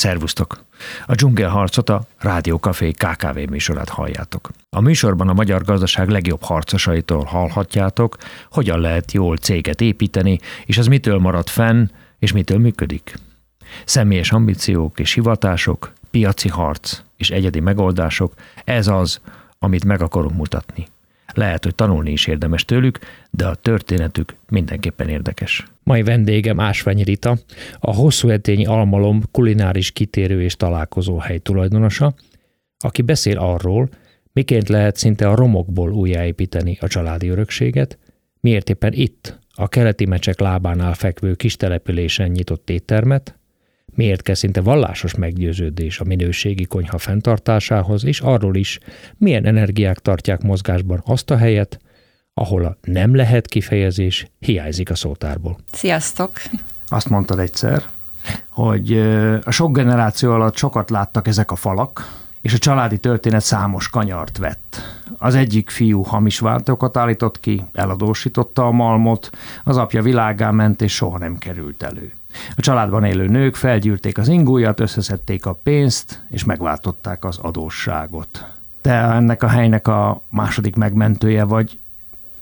Szervusztok! A dzsungelharcot a Rádió KKV műsorát halljátok. A műsorban a magyar gazdaság legjobb harcosaitól hallhatjátok, hogyan lehet jól céget építeni, és az mitől marad fenn, és mitől működik. Személyes ambíciók és hivatások, piaci harc és egyedi megoldások, ez az, amit meg akarunk mutatni. Lehet, hogy tanulni is érdemes tőlük, de a történetük mindenképpen érdekes. Mai vendégem Ásványi Rita, a Hosszú Etényi Almalom kulináris kitérő és találkozó hely tulajdonosa, aki beszél arról, miként lehet szinte a romokból újjáépíteni a családi örökséget, miért éppen itt, a keleti mecsek lábánál fekvő kis településen nyitott éttermet, miért kell szinte vallásos meggyőződés a minőségi konyha fenntartásához, és arról is, milyen energiák tartják mozgásban azt a helyet, ahol a nem lehet kifejezés hiányzik a szótárból. Sziasztok! Azt mondtad egyszer, hogy a sok generáció alatt sokat láttak ezek a falak, és a családi történet számos kanyart vett. Az egyik fiú hamis váltókat állított ki, eladósította a malmot, az apja világá ment, és soha nem került elő. A családban élő nők felgyűrték az ingújat, összeszedték a pénzt, és megváltották az adósságot. Te ennek a helynek a második megmentője vagy,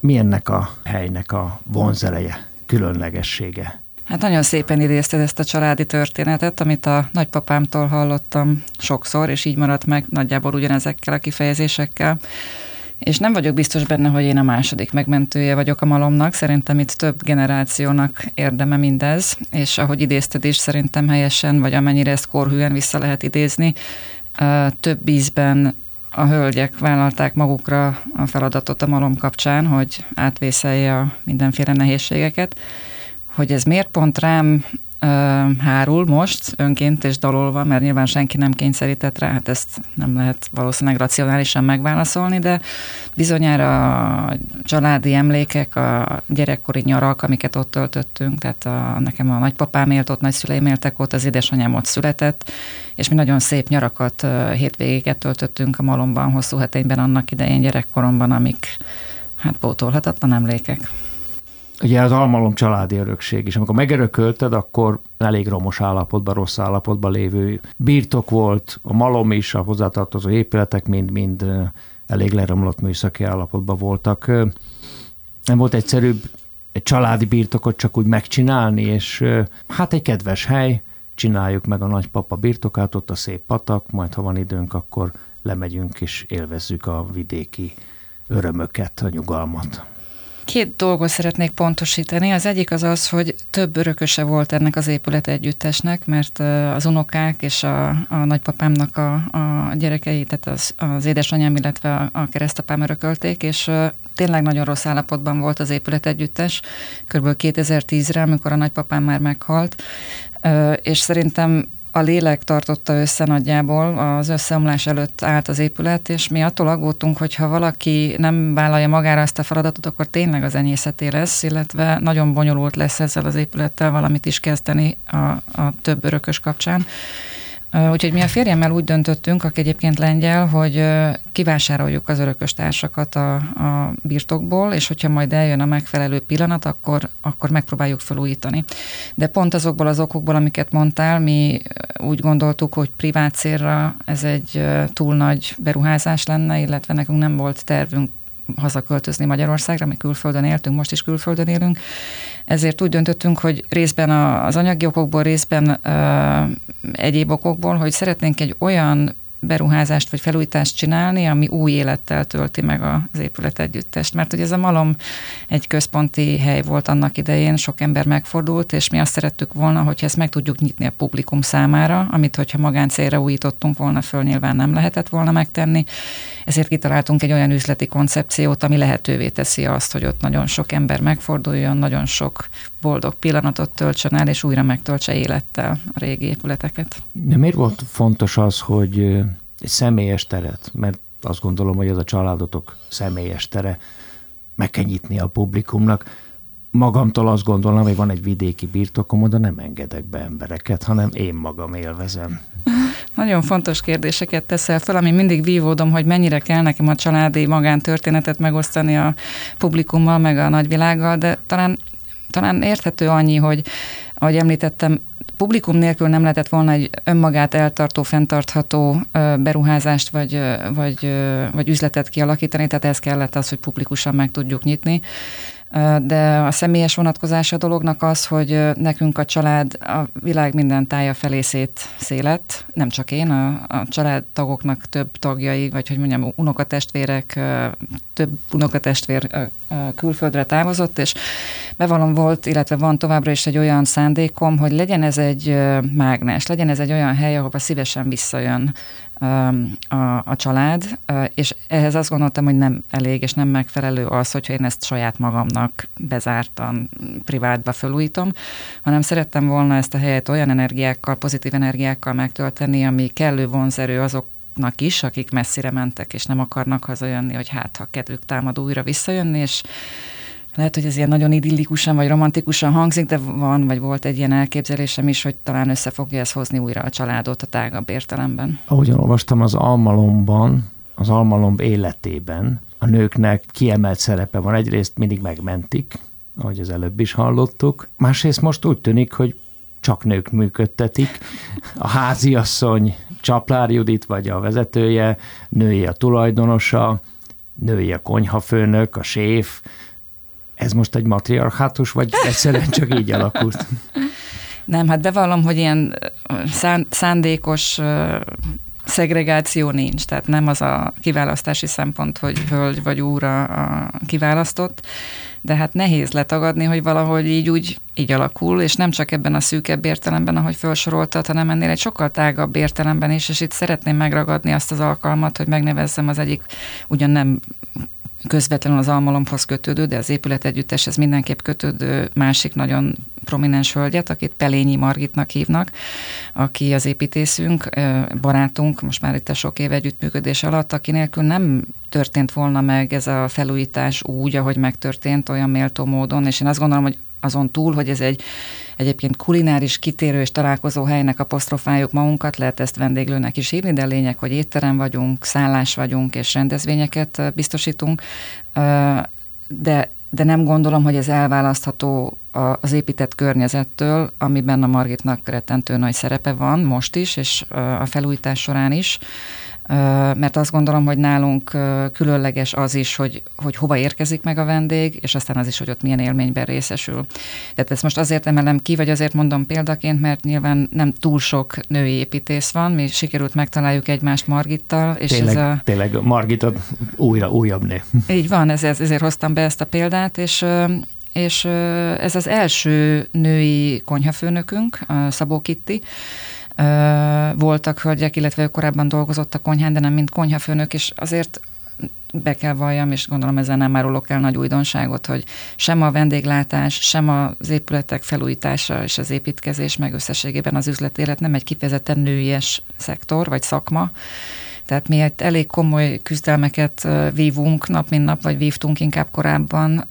mi ennek a helynek a vonzereje, különlegessége? Hát nagyon szépen idézted ezt a családi történetet, amit a nagypapámtól hallottam sokszor, és így maradt meg nagyjából ugyanezekkel a kifejezésekkel. És nem vagyok biztos benne, hogy én a második megmentője vagyok a malomnak. Szerintem itt több generációnak érdeme mindez, és ahogy idézted is, szerintem helyesen, vagy amennyire ezt korhűen vissza lehet idézni, több ízben a hölgyek vállalták magukra a feladatot a malom kapcsán, hogy átvészelje a mindenféle nehézségeket. Hogy ez miért pont rám hárul most önként és dalolva, mert nyilván senki nem kényszerített rá, hát ezt nem lehet valószínűleg racionálisan megválaszolni, de bizonyára a családi emlékek, a gyerekkori nyarak, amiket ott töltöttünk, tehát a, nekem a nagypapám élt ott, nagyszüleim éltek ott, az édesanyám ott született, és mi nagyon szép nyarakat, hétvégéket töltöttünk a malomban, hosszú hetényben annak idején gyerekkoromban, amik hát pótolhatatlan emlékek ugye az almalom családi örökség, és amikor megörökölted, akkor elég romos állapotban, rossz állapotban lévő birtok volt, a malom is, a hozzátartozó épületek mind-mind elég leromlott műszaki állapotban voltak. Nem volt egyszerűbb egy családi birtokot csak úgy megcsinálni, és hát egy kedves hely, csináljuk meg a nagypapa birtokát, ott a szép patak, majd ha van időnk, akkor lemegyünk és élvezzük a vidéki örömöket, a nyugalmat. Két dolgot szeretnék pontosítani. Az egyik az az, hogy több örököse volt ennek az épület együttesnek, mert az unokák és a, a nagypapámnak a, a gyerekei, tehát az, az édesanyám, illetve a, a keresztapám örökölték, és tényleg nagyon rossz állapotban volt az épület együttes, kb. 2010-re, amikor a nagypapám már meghalt, és szerintem a lélek tartotta össze nagyjából, az összeomlás előtt állt az épület, és mi attól aggódtunk, hogy ha valaki nem vállalja magára ezt a feladatot, akkor tényleg az enyészeté lesz, illetve nagyon bonyolult lesz ezzel az épülettel valamit is kezdeni a, a több örökös kapcsán. Úgyhogy mi a férjemmel úgy döntöttünk, aki egyébként lengyel, hogy kivásároljuk az örökös társakat a, a birtokból, és hogyha majd eljön a megfelelő pillanat, akkor, akkor megpróbáljuk felújítani. De pont azokból az okokból, amiket mondtál, mi úgy gondoltuk, hogy privát célra ez egy túl nagy beruházás lenne, illetve nekünk nem volt tervünk hazaköltözni Magyarországra, mi külföldön éltünk, most is külföldön élünk, ezért úgy döntöttünk, hogy részben az anyagi okokból, részben egyéb okokból, hogy szeretnénk egy olyan beruházást vagy felújítást csinálni, ami új élettel tölti meg az épület együttest. Mert ugye ez a malom egy központi hely volt annak idején, sok ember megfordult, és mi azt szerettük volna, hogyha ezt meg tudjuk nyitni a publikum számára, amit hogyha magáncélra újítottunk volna föl, nyilván nem lehetett volna megtenni. Ezért kitaláltunk egy olyan üzleti koncepciót, ami lehetővé teszi azt, hogy ott nagyon sok ember megforduljon, nagyon sok boldog pillanatot töltsön el, és újra megtöltse élettel a régi épületeket. De miért volt fontos az, hogy egy személyes teret, mert azt gondolom, hogy ez a családotok személyes tere, meg kell nyitni a publikumnak. Magamtól azt gondolom, hogy van egy vidéki birtokom, oda nem engedek be embereket, hanem én magam élvezem. Nagyon fontos kérdéseket teszel fel, ami mindig vívódom, hogy mennyire kell nekem a családi magántörténetet megosztani a publikummal, meg a nagyvilággal, de talán talán érthető annyi, hogy ahogy említettem, publikum nélkül nem lehetett volna egy önmagát eltartó, fenntartható beruházást vagy, vagy, vagy üzletet kialakítani, tehát ez kellett az, hogy publikusan meg tudjuk nyitni. De a személyes vonatkozása a dolognak az, hogy nekünk a család a világ minden tája felé szét szélet, nem csak én, a, a családtagoknak több tagjai, vagy hogy mondjam, unokatestvérek, több unokatestvér külföldre távozott, és bevallom volt, illetve van továbbra is egy olyan szándékom, hogy legyen ez egy mágnes, legyen ez egy olyan hely, ahova szívesen visszajön a, a család, és ehhez azt gondoltam, hogy nem elég és nem megfelelő az, hogyha én ezt saját magamnak bezártan, privátba felújítom, hanem szerettem volna ezt a helyet olyan energiákkal, pozitív energiákkal megtölteni, ami kellő vonzerő azok is, akik messzire mentek, és nem akarnak hazajönni, hogy hát, ha kedvük támad újra visszajönni, és lehet, hogy ez ilyen nagyon idillikusan vagy romantikusan hangzik, de van, vagy volt egy ilyen elképzelésem is, hogy talán össze fogja ezt hozni újra a családot a tágabb értelemben. Ahogyan olvastam az Almalomban, az Almalom életében a nőknek kiemelt szerepe van. Egyrészt mindig megmentik, ahogy az előbb is hallottuk. Másrészt most úgy tűnik, hogy csak nők működtetik. A háziasszony, Csaplár Judit vagy a vezetője, női a tulajdonosa, női a konyhafőnök, a séf, ez most egy matriarchátus, vagy egyszerűen csak így alakult? Nem, hát bevallom, hogy ilyen szán, szándékos szegregáció nincs, tehát nem az a kiválasztási szempont, hogy hölgy vagy úra a kiválasztott, de hát nehéz letagadni, hogy valahogy így úgy így alakul, és nem csak ebben a szűkebb értelemben, ahogy felsoroltad, hanem ennél egy sokkal tágabb értelemben is, és itt szeretném megragadni azt az alkalmat, hogy megnevezzem az egyik ugyan nem közvetlenül az almalomhoz kötődő, de az épület együtteshez mindenképp kötődő másik nagyon prominens hölgyet, akit Pelényi Margitnak hívnak, aki az építészünk, barátunk, most már itt a sok év együttműködés alatt, aki nélkül nem történt volna meg ez a felújítás úgy, ahogy megtörtént, olyan méltó módon, és én azt gondolom, hogy azon túl, hogy ez egy egyébként kulináris kitérő és találkozó helynek apostrofáljuk magunkat, lehet ezt vendéglőnek is hívni, de lényeg, hogy étterem vagyunk, szállás vagyunk és rendezvényeket biztosítunk, de de nem gondolom, hogy ez elválasztható az épített környezettől, amiben a Margitnak rettentő nagy szerepe van most is, és a felújítás során is mert azt gondolom, hogy nálunk különleges az is, hogy, hogy hova érkezik meg a vendég, és aztán az is, hogy ott milyen élményben részesül. Tehát ezt most azért emelem ki, vagy azért mondom példaként, mert nyilván nem túl sok női építész van, mi sikerült megtaláljuk egymást Margittal. És tényleg, ez a... tényleg Margit újra újabb nő. Így van, ezért, ezért hoztam be ezt a példát, és és ez az első női konyhafőnökünk, Szabó Kitti, voltak hölgyek, illetve ő korábban dolgozott a konyhán, de nem mint konyhafőnök, és azért be kell valljam, és gondolom ezzel nem árulok el nagy újdonságot, hogy sem a vendéglátás, sem az épületek felújítása és az építkezés, meg összességében az üzletélet nem egy kifejezetten nőies szektor vagy szakma, tehát mi egy elég komoly küzdelmeket vívunk nap, mint nap, vagy vívtunk inkább korábban.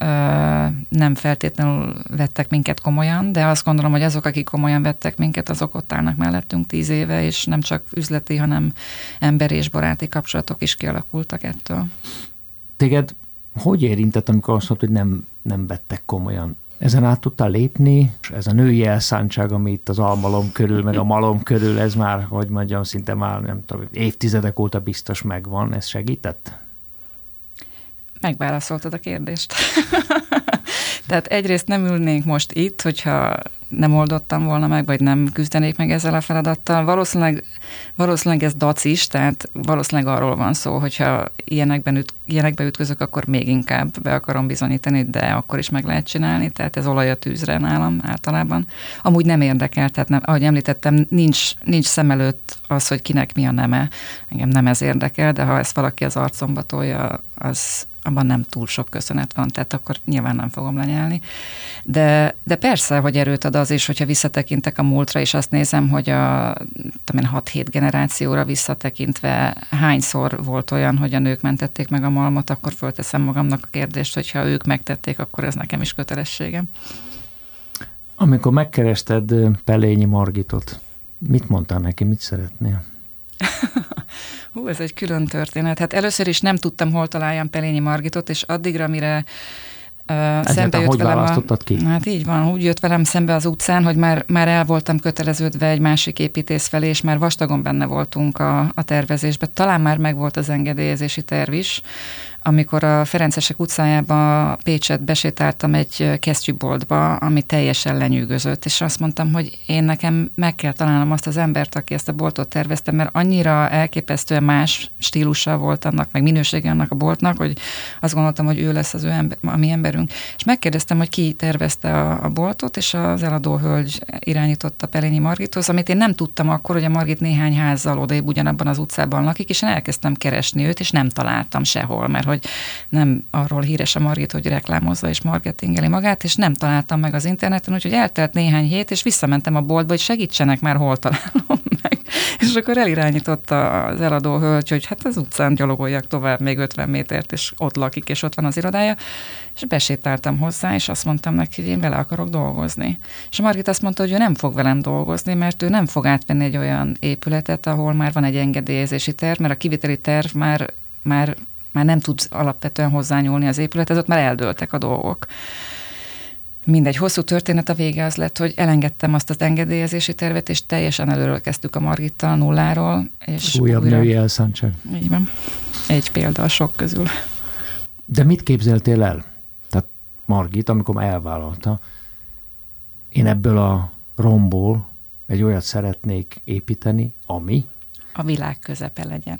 Nem feltétlenül vettek minket komolyan, de azt gondolom, hogy azok, akik komolyan vettek minket, azok ott állnak mellettünk tíz éve, és nem csak üzleti, hanem emberi és baráti kapcsolatok is kialakultak ettől. Téged hogy érintett, amikor azt mondtad, hogy nem, nem vettek komolyan? Ezen át tudtál lépni, és ez a női elszántság, ami itt az almalom körül, meg a malom körül, ez már, hogy mondjam, szinte már nem tudom, évtizedek óta biztos megvan, ez segített? Megválaszoltad a kérdést. Tehát egyrészt nem ülnénk most itt, hogyha nem oldottam volna meg, vagy nem küzdenék meg ezzel a feladattal. Valószínűleg, valószínűleg ez dac is, tehát valószínűleg arról van szó, hogyha ilyenekben üt, ilyenekbe ütközök, akkor még inkább be akarom bizonyítani, de akkor is meg lehet csinálni, tehát ez olaj a tűzre nálam általában. Amúgy nem érdekel, tehát nem, ahogy említettem, nincs, nincs szem előtt az, hogy kinek mi a neme. Engem nem ez érdekel, de ha ezt valaki az arcomba tolja, az, abban nem túl sok köszönet van, tehát akkor nyilván nem fogom lenyelni. De, de persze, hogy erőt ad az is, hogyha visszatekintek a múltra, és azt nézem, hogy a 6-7 generációra visszatekintve hányszor volt olyan, hogy a nők mentették meg a malmot, akkor fölteszem magamnak a kérdést, hogy ha ők megtették, akkor ez nekem is kötelességem. Amikor megkerested Pelényi Margitot, mit mondtál neki, mit szeretnél? Hú, ez egy külön történet. Hát először is nem tudtam, hol találjam Pelényi Margitot, és addigra, mire szembe jött hogy velem a, ki? Hát így van, úgy jött velem szembe az utcán, hogy már, már el voltam köteleződve egy másik építész felé, és már vastagon benne voltunk a, a tervezésben. Talán már megvolt az engedélyezési terv is, amikor a Ferencesek utcájába Pécset besétáltam egy kesztyűboltba, ami teljesen lenyűgözött, és azt mondtam, hogy én nekem meg kell találnom azt az embert, aki ezt a boltot tervezte, mert annyira elképesztően más stílusa volt annak, meg minősége annak a boltnak, hogy azt gondoltam, hogy ő lesz az ő ember, a mi emberünk. És megkérdeztem, hogy ki tervezte a, a boltot, és az eladó hölgy irányította Pelényi Margithoz, amit én nem tudtam akkor, hogy a Margit néhány házzal odébb ugyanabban az utcában lakik, és én elkezdtem keresni őt, és nem találtam sehol, mert hogy hogy nem arról híres a Margit, hogy reklámozza és marketingeli magát, és nem találtam meg az interneten, úgyhogy eltelt néhány hét, és visszamentem a boltba, hogy segítsenek már, hol találom meg. És akkor elirányította az eladó hölgy, hogy hát az utcán gyalogoljak tovább még 50 métert, és ott lakik, és ott van az irodája. És besétáltam hozzá, és azt mondtam neki, hogy én vele akarok dolgozni. És Margit azt mondta, hogy ő nem fog velem dolgozni, mert ő nem fog átvenni egy olyan épületet, ahol már van egy engedélyezési terv, mert a kiviteli terv már, már már nem tud alapvetően hozzányúlni az épülethez, ott már eldőltek a dolgok. Mindegy, hosszú történet a vége az lett, hogy elengedtem azt az engedélyezési tervet, és teljesen előről kezdtük a Margittal nulláról. És újabb újra... női elszántság. Így van. Egy példa a sok közül. De mit képzeltél el? Tehát Margit, amikor elvállalta, én ebből a romból egy olyat szeretnék építeni, ami a világ közepe legyen.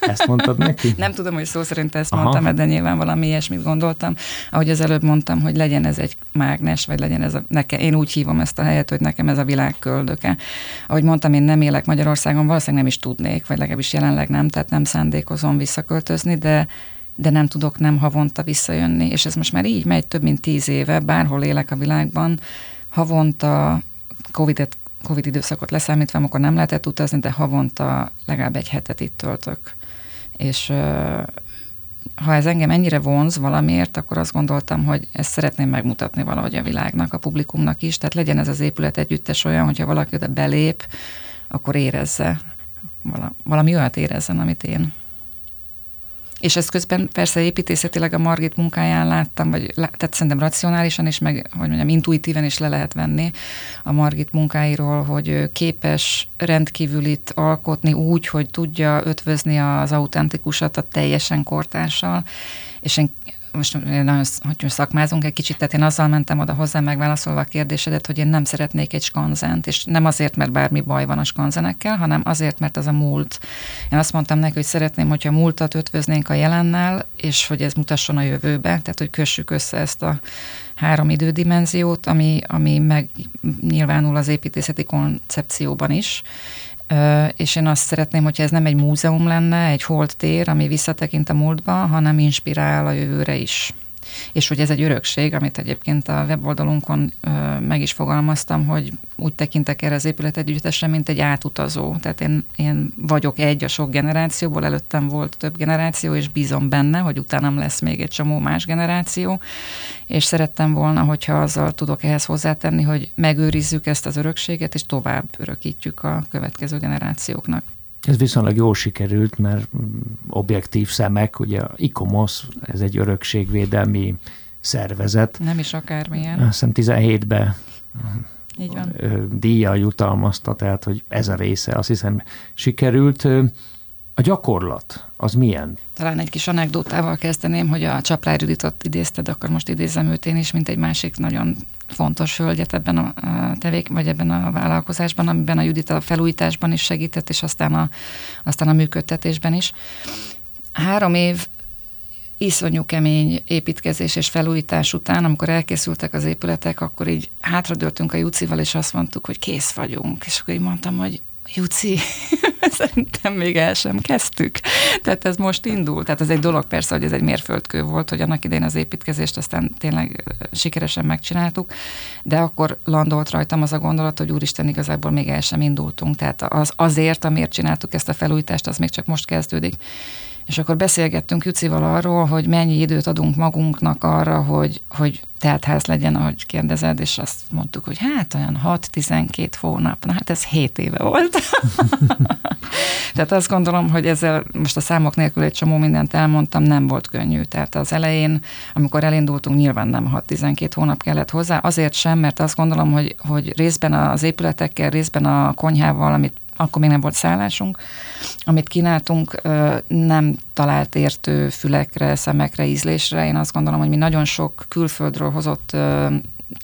Ezt mondtad neki? Nem tudom, hogy szó szerint ezt Aha. mondtam, de nyilván valami ilyesmit gondoltam. Ahogy az előbb mondtam, hogy legyen ez egy mágnes, vagy legyen ez a, nekem, én úgy hívom ezt a helyet, hogy nekem ez a világ köldöke. Ahogy mondtam, én nem élek Magyarországon, valószínűleg nem is tudnék, vagy legalábbis jelenleg nem, tehát nem szándékozom visszaköltözni, de de nem tudok nem havonta visszajönni, és ez most már így megy több mint tíz éve, bárhol élek a világban, havonta Covid-et Covid időszakot leszámítva, amikor nem lehetett utazni, de havonta legalább egy hetet itt töltök. És ha ez engem ennyire vonz valamiért, akkor azt gondoltam, hogy ezt szeretném megmutatni valahogy a világnak, a publikumnak is, tehát legyen ez az épület együttes olyan, hogyha valaki oda belép, akkor érezze, valami olyat érezzen, amit én. És ezt közben persze építészetileg a Margit munkáján láttam, vagy tehát szerintem racionálisan is, meg hogy mondjam, intuitíven is le lehet venni a Margit munkáiról, hogy képes rendkívül itt alkotni úgy, hogy tudja ötvözni az autentikusat a teljesen kortársal, és én most nagyon hogy szakmázunk egy kicsit, tehát én azzal mentem oda hozzá megválaszolva a kérdésedet, hogy én nem szeretnék egy skanzent, és nem azért, mert bármi baj van a skanzenekkel, hanem azért, mert az a múlt. Én azt mondtam neki, hogy szeretném, hogyha a múltat ötvöznénk a jelennel, és hogy ez mutasson a jövőbe, tehát hogy kössük össze ezt a három idődimenziót, ami, ami meg nyilvánul az építészeti koncepcióban is, és én azt szeretném, hogyha ez nem egy múzeum lenne, egy holtér, ami visszatekint a múltba, hanem inspirál a jövőre is és hogy ez egy örökség, amit egyébként a weboldalunkon meg is fogalmaztam, hogy úgy tekintek erre az épület együttesre, mint egy átutazó. Tehát én, én vagyok egy a sok generációból, előttem volt több generáció, és bízom benne, hogy utánam lesz még egy csomó más generáció, és szerettem volna, hogyha azzal tudok ehhez hozzátenni, hogy megőrizzük ezt az örökséget, és tovább örökítjük a következő generációknak. Ez viszonylag jól sikerült, mert mm, objektív szemek, ugye ICOMOS, ez egy örökségvédelmi szervezet. Nem is akármilyen. Azt hiszem 17-ben így van. díjjal jutalmazta, tehát hogy ez a része azt hiszem sikerült. A gyakorlat az milyen? Talán egy kis anekdotával kezdeném, hogy a Csaplár Juditot idézted, akkor most idézem őt én is, mint egy másik nagyon fontos hölgyet ebben a tevék, vagy ebben a vállalkozásban, amiben a Judit a felújításban is segített, és aztán a, aztán a működtetésben is. Három év iszonyú kemény építkezés és felújítás után, amikor elkészültek az épületek, akkor így hátradőltünk a Jucival, és azt mondtuk, hogy kész vagyunk. És akkor így mondtam, hogy Juci, szerintem még el sem kezdtük. Tehát ez most indul. Tehát ez egy dolog persze, hogy ez egy mérföldkő volt, hogy annak idején az építkezést aztán tényleg sikeresen megcsináltuk, de akkor landolt rajtam az a gondolat, hogy úristen, igazából még el sem indultunk. Tehát az, azért, amiért csináltuk ezt a felújítást, az még csak most kezdődik. És akkor beszélgettünk Jucival arról, hogy mennyi időt adunk magunknak arra, hogy, hogy teltház legyen, ahogy kérdezed, és azt mondtuk, hogy hát olyan 6-12 hónap, na hát ez 7 éve volt. Tehát azt gondolom, hogy ezzel most a számok nélkül egy csomó mindent elmondtam, nem volt könnyű. Tehát az elején, amikor elindultunk, nyilván nem 6-12 hónap kellett hozzá, azért sem, mert azt gondolom, hogy, hogy részben az épületekkel, részben a konyhával, amit akkor még nem volt szállásunk, amit kínáltunk, nem talált értő fülekre, szemekre, ízlésre. Én azt gondolom, hogy mi nagyon sok külföldről hozott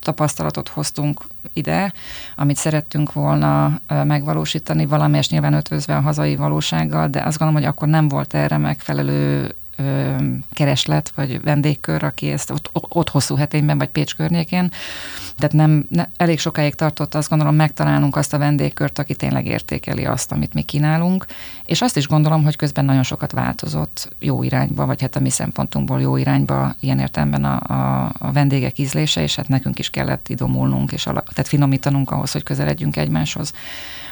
tapasztalatot hoztunk ide, amit szerettünk volna megvalósítani, valamelyes nyilván ötvözve a hazai valósággal, de azt gondolom, hogy akkor nem volt erre megfelelő kereslet, vagy vendégkör, aki ezt ott, ott hosszú hetényben, vagy Pécs környékén. Tehát nem, ne, elég sokáig tartott azt gondolom megtalálnunk azt a vendégkört, aki tényleg értékeli azt, amit mi kínálunk, és azt is gondolom, hogy közben nagyon sokat változott jó irányba, vagy hát a mi szempontunkból jó irányba ilyen értelemben a, a, a vendégek ízlése, és hát nekünk is kellett idomulnunk, és ala, tehát finomítanunk ahhoz, hogy közeledjünk egymáshoz.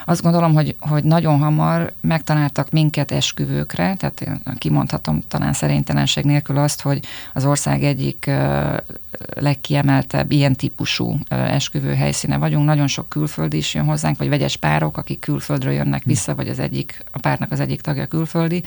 Azt gondolom, hogy, hogy nagyon hamar megtaláltak minket esküvőkre, tehát én kimondhatom talán szerénytelenség nélkül azt, hogy az ország egyik legkiemeltebb ilyen típusú esküvő helyszíne vagyunk. Nagyon sok külföldi is jön hozzánk, vagy vegyes párok, akik külföldről jönnek hm. vissza, vagy az egyik, a párnak az egyik tagja külföldi.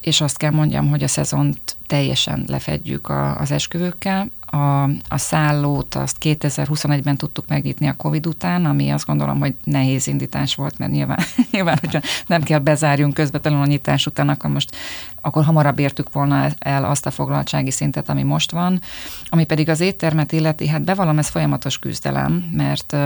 És azt kell mondjam, hogy a szezont teljesen lefedjük a, az esküvőkkel. A, a szállót azt 2021-ben tudtuk megnyitni a Covid után, ami azt gondolom, hogy nehéz indítás volt, mert nyilván, nyilván hogyha nem kell bezárjunk közvetlenül a nyitás után, akkor most akkor hamarabb értük volna el azt a foglaltsági szintet, ami most van. Ami pedig az éttermet illeti, hát bevallom, ez folyamatos küzdelem, mert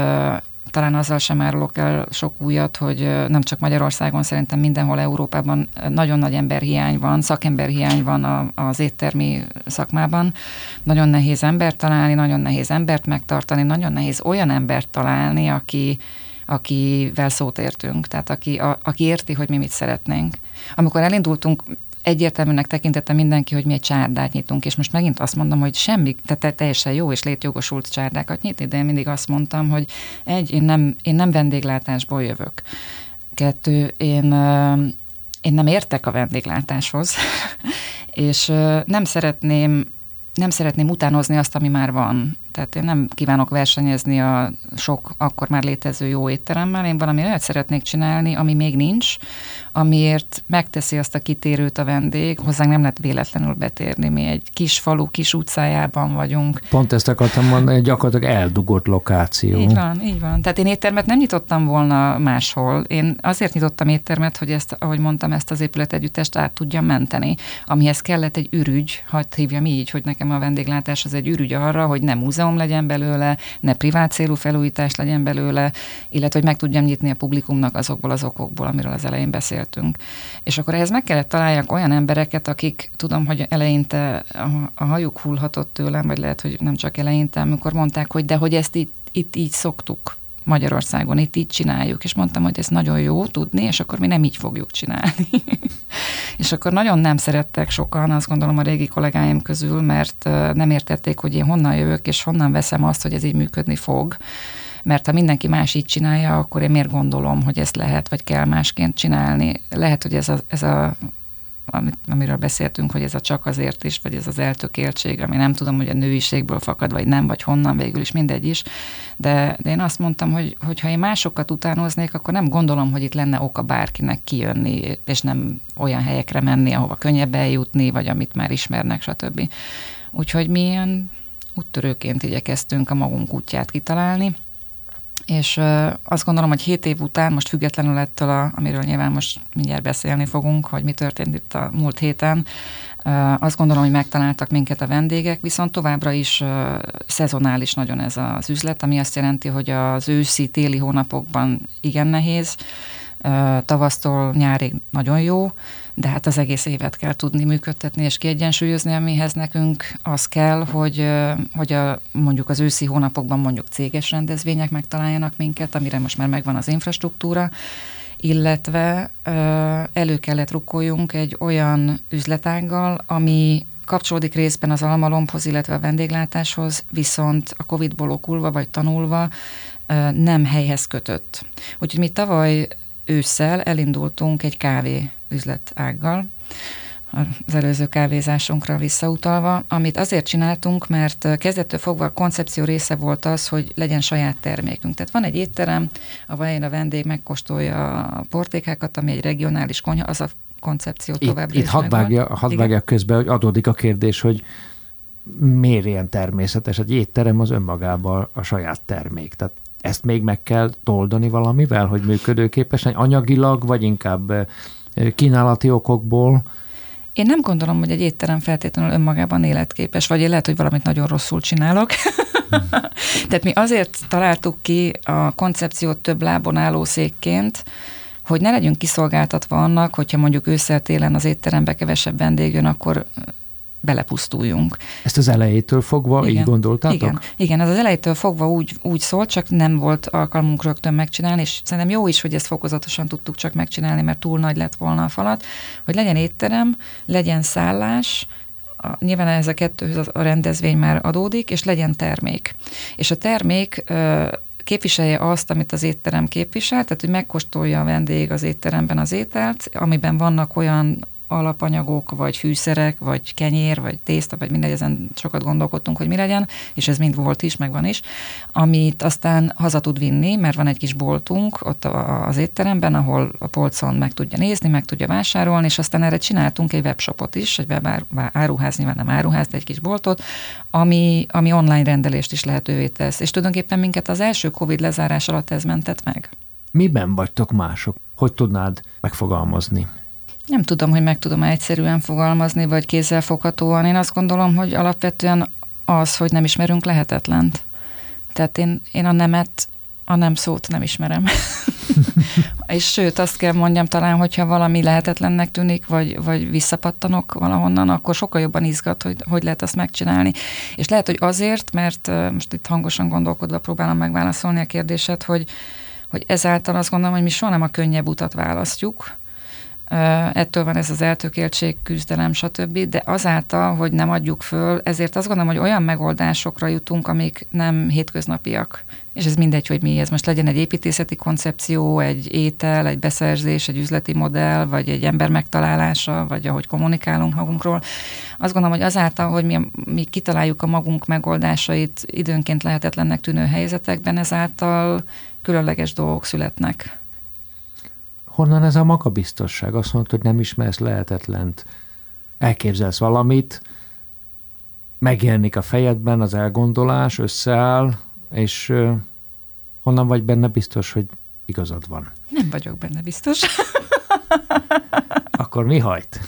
talán azzal sem árulok el sok újat, hogy nem csak Magyarországon, szerintem mindenhol Európában nagyon nagy emberhiány van, szakemberhiány van az éttermi szakmában. Nagyon nehéz embert találni, nagyon nehéz embert megtartani, nagyon nehéz olyan embert találni, aki, akivel szót értünk, tehát aki, a, aki érti, hogy mi mit szeretnénk. Amikor elindultunk egyértelműnek tekintette mindenki, hogy mi egy csárdát nyitunk, és most megint azt mondom, hogy semmi, tehát teljesen jó és létjogosult csárdákat nyitni, de én mindig azt mondtam, hogy egy, én nem, én nem vendéglátásból jövök. Kettő, én, én nem értek a vendéglátáshoz, és nem szeretném nem szeretném utánozni azt, ami már van. Tehát én nem kívánok versenyezni a sok akkor már létező jó étteremmel, én valami olyat szeretnék csinálni, ami még nincs, amiért megteszi azt a kitérőt a vendég. Hozzánk nem lehet véletlenül betérni, mi egy kis falu, kis utcájában vagyunk. Pont ezt akartam mondani, gyakorlatilag eldugott lokáció. Így van, így van. Tehát én éttermet nem nyitottam volna máshol. Én azért nyitottam éttermet, hogy ezt, ahogy mondtam, ezt az épületegyüttest át tudjam menteni, amihez kellett egy ürügy, hagyd hívjam így, hogy nekem a vendéglátás az egy ürügy arra, hogy ne múzeum legyen belőle, ne privát célú felújítás legyen belőle, illetve hogy meg tudjam nyitni a publikumnak azokból az okokból, amiről az elején beszélt beszéltünk. És akkor ehhez meg kellett találjak olyan embereket, akik tudom, hogy eleinte a hajuk hullhatott tőlem, vagy lehet, hogy nem csak eleinte, amikor mondták, hogy de hogy ezt itt, itt így szoktuk Magyarországon, itt így csináljuk, és mondtam, hogy ez nagyon jó tudni, és akkor mi nem így fogjuk csinálni. és akkor nagyon nem szerettek sokan, azt gondolom a régi kollégáim közül, mert nem értették, hogy én honnan jövök, és honnan veszem azt, hogy ez így működni fog mert ha mindenki más így csinálja, akkor én miért gondolom, hogy ezt lehet, vagy kell másként csinálni. Lehet, hogy ez a, ez a amit, amiről beszéltünk, hogy ez a csak azért is, vagy ez az eltökéltség, ami nem tudom, hogy a nőiségből fakad, vagy nem, vagy honnan végül is, mindegy is. De, de én azt mondtam, hogy, hogy ha én másokat utánoznék, akkor nem gondolom, hogy itt lenne oka bárkinek kijönni, és nem olyan helyekre menni, ahova könnyebb eljutni, vagy amit már ismernek, stb. Úgyhogy mi ilyen úttörőként igyekeztünk a magunk útját kitalálni, és azt gondolom, hogy hét év után, most függetlenül ettől, a, amiről nyilván most mindjárt beszélni fogunk, hogy mi történt itt a múlt héten, azt gondolom, hogy megtaláltak minket a vendégek, viszont továbbra is szezonális nagyon ez az üzlet, ami azt jelenti, hogy az őszi, téli hónapokban igen nehéz, tavasztól nyárig nagyon jó, de hát az egész évet kell tudni működtetni és kiegyensúlyozni, amihez nekünk az kell, hogy, hogy a, mondjuk az őszi hónapokban mondjuk céges rendezvények megtaláljanak minket, amire most már megvan az infrastruktúra, illetve elő kellett rukkoljunk egy olyan üzletággal, ami kapcsolódik részben az almalomphoz, illetve a vendéglátáshoz, viszont a Covid-ból okulva vagy tanulva nem helyhez kötött. Úgyhogy mi tavaly ősszel elindultunk egy kávé üzletággal, az előző kávézásunkra visszautalva, amit azért csináltunk, mert kezdettől fogva a koncepció része volt az, hogy legyen saját termékünk. Tehát van egy étterem, ahol a vendég megkóstolja a portékákat, ami egy regionális konyha, az a koncepció tovább. Itt, itt hadd vágja, hadd vágja közben, hogy adódik a kérdés, hogy miért ilyen természetes? Egy étterem az önmagában a saját termék. Tehát ezt még meg kell toldani valamivel, hogy működőképes, anyagilag, vagy inkább kínálati okokból? Én nem gondolom, hogy egy étterem feltétlenül önmagában életképes, vagy én lehet, hogy valamit nagyon rosszul csinálok. Hmm. Tehát mi azért találtuk ki a koncepciót több lábon álló székként, hogy ne legyünk kiszolgáltatva annak, hogyha mondjuk ősszel-télen az étterembe kevesebb vendég jön, akkor belepusztuljunk. Ezt az elejétől fogva igen, így gondoltátok? Igen, igen, ez az elejétől fogva úgy, úgy szólt, csak nem volt alkalmunk rögtön megcsinálni, és szerintem jó is, hogy ezt fokozatosan tudtuk csak megcsinálni, mert túl nagy lett volna a falat, hogy legyen étterem, legyen szállás, a, nyilván ez a kettőhöz a rendezvény már adódik, és legyen termék. És a termék képviselje azt, amit az étterem képvisel, tehát hogy megkóstolja a vendég az étteremben az ételt, amiben vannak olyan alapanyagok, vagy fűszerek, vagy kenyér, vagy tészta, vagy mindegy, ezen sokat gondolkodtunk, hogy mi legyen, és ez mind volt is, meg van is, amit aztán haza tud vinni, mert van egy kis boltunk ott az étteremben, ahol a polcon meg tudja nézni, meg tudja vásárolni, és aztán erre csináltunk egy webshopot is, egy web áruház, nyilván nem áruház, de egy kis boltot, ami, ami online rendelést is lehetővé tesz. És tulajdonképpen minket az első Covid lezárás alatt ez mentett meg. Miben vagytok mások? Hogy tudnád megfogalmazni? Nem tudom, hogy meg tudom egyszerűen fogalmazni, vagy kézzelfoghatóan. Én azt gondolom, hogy alapvetően az, hogy nem ismerünk lehetetlent. Tehát én, én a nemet, a nem szót nem ismerem. és sőt, azt kell mondjam talán, hogyha valami lehetetlennek tűnik, vagy, vagy visszapattanok valahonnan, akkor sokkal jobban izgat, hogy hogy lehet azt megcsinálni. És lehet, hogy azért, mert most itt hangosan gondolkodva próbálom megválaszolni a kérdéset, hogy, hogy ezáltal azt gondolom, hogy mi soha nem a könnyebb utat választjuk, ettől van ez az eltökéltség, küzdelem, stb. De azáltal, hogy nem adjuk föl, ezért azt gondolom, hogy olyan megoldásokra jutunk, amik nem hétköznapiak. És ez mindegy, hogy mi ez. Most legyen egy építészeti koncepció, egy étel, egy beszerzés, egy üzleti modell, vagy egy ember megtalálása, vagy ahogy kommunikálunk magunkról. Azt gondolom, hogy azáltal, hogy mi, mi kitaláljuk a magunk megoldásait időnként lehetetlennek tűnő helyzetekben, ezáltal különleges dolgok születnek. Honnan ez a magabiztosság? Azt mondod, hogy nem ismersz lehetetlent. Elképzelsz valamit, megjelenik a fejedben az elgondolás, összeáll, és honnan vagy benne biztos, hogy igazad van? Nem vagyok benne biztos. Akkor mi hajt?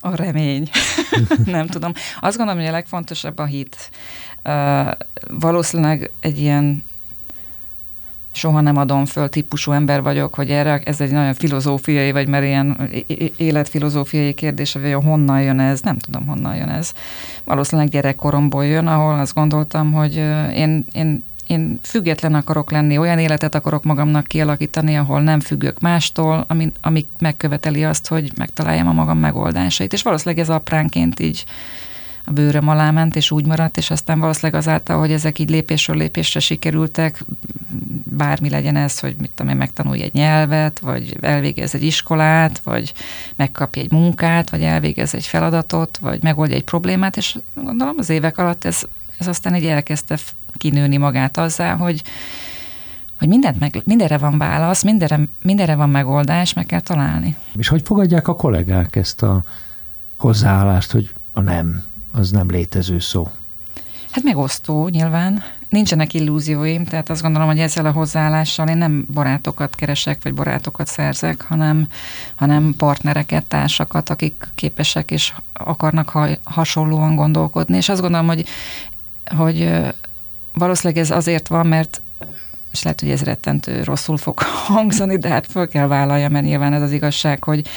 A remény. nem tudom. Azt gondolom, hogy a legfontosabb a hit. Uh, valószínűleg egy ilyen soha nem adom föl típusú ember vagyok, hogy erre, ez egy nagyon filozófiai, vagy mert ilyen életfilozófiai kérdés, hogy honnan jön ez, nem tudom honnan jön ez. Valószínűleg gyerekkoromból jön, ahol azt gondoltam, hogy én, én én független akarok lenni, olyan életet akarok magamnak kialakítani, ahol nem függök mástól, ami, ami megköveteli azt, hogy megtaláljam a magam megoldásait. És valószínűleg ez apránként így a bőröm alá ment, és úgy maradt, és aztán valószínűleg azáltal, hogy ezek így lépésről lépésre sikerültek, bármi legyen ez, hogy mit tudom én, megtanulj egy nyelvet, vagy elvégez egy iskolát, vagy megkapj egy munkát, vagy elvégez egy feladatot, vagy megoldj egy problémát, és gondolom az évek alatt ez, ez aztán így elkezdte kinőni magát azzá, hogy, hogy mindent meg, mindenre van válasz, mindenre, mindenre van megoldás, meg kell találni. És hogy fogadják a kollégák ezt a hozzáállást, hogy a nem, az nem létező szó? Hát megosztó nyilván. Nincsenek illúzióim, tehát azt gondolom, hogy ezzel a hozzáállással én nem barátokat keresek, vagy barátokat szerzek, hanem, hanem partnereket, társakat, akik képesek és akarnak ha, hasonlóan gondolkodni. És azt gondolom, hogy, hogy valószínűleg ez azért van, mert és lehet, hogy ez rettentő rosszul fog hangzani, de hát föl kell vállalja, mert nyilván ez az igazság, hogy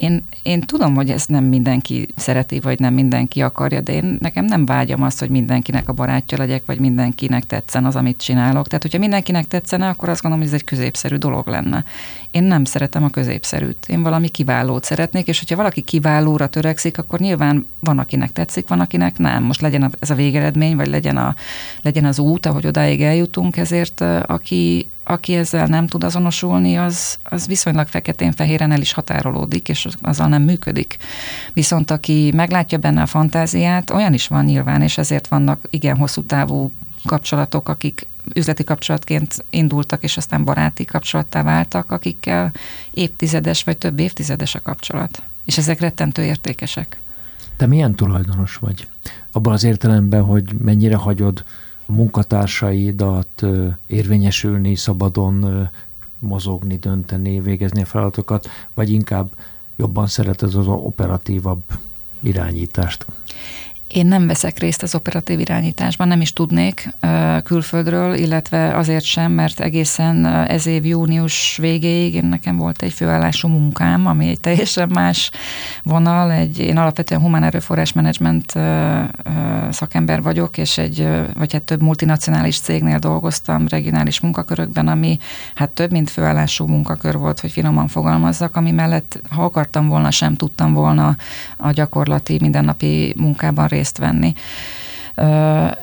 én, én tudom, hogy ezt nem mindenki szereti, vagy nem mindenki akarja, de én nekem nem vágyam azt, hogy mindenkinek a barátja legyek, vagy mindenkinek tetszen az, amit csinálok. Tehát, hogyha mindenkinek tetszene, akkor azt gondolom, hogy ez egy középszerű dolog lenne. Én nem szeretem a középszerűt. Én valami kiválót szeretnék, és hogyha valaki kiválóra törekszik, akkor nyilván van, akinek tetszik, van, akinek nem. Most legyen ez a végeredmény, vagy legyen, a, legyen az út, ahogy odáig eljutunk, ezért aki, aki ezzel nem tud azonosulni, az, az viszonylag feketén-fehéren el is határolódik, és azzal nem működik. Viszont aki meglátja benne a fantáziát, olyan is van nyilván, és ezért vannak igen hosszú távú kapcsolatok, akik üzleti kapcsolatként indultak, és aztán baráti kapcsolattá váltak, akikkel évtizedes vagy több évtizedes a kapcsolat. És ezek rettentő értékesek. Te milyen tulajdonos vagy? Abban az értelemben, hogy mennyire hagyod munkatársaidat érvényesülni, szabadon mozogni, dönteni, végezni a feladatokat, vagy inkább jobban szereted az operatívabb irányítást? Én nem veszek részt az operatív irányításban, nem is tudnék külföldről, illetve azért sem, mert egészen ez év június végéig én nekem volt egy főállású munkám, ami egy teljesen más vonal. Egy, én alapvetően humán erőforrás menedzsment szakember vagyok, és egy, vagy hát több multinacionális cégnél dolgoztam regionális munkakörökben, ami hát több, mint főállású munkakör volt, hogy finoman fogalmazzak, ami mellett, ha akartam volna, sem tudtam volna a gyakorlati mindennapi munkában részt részt venni.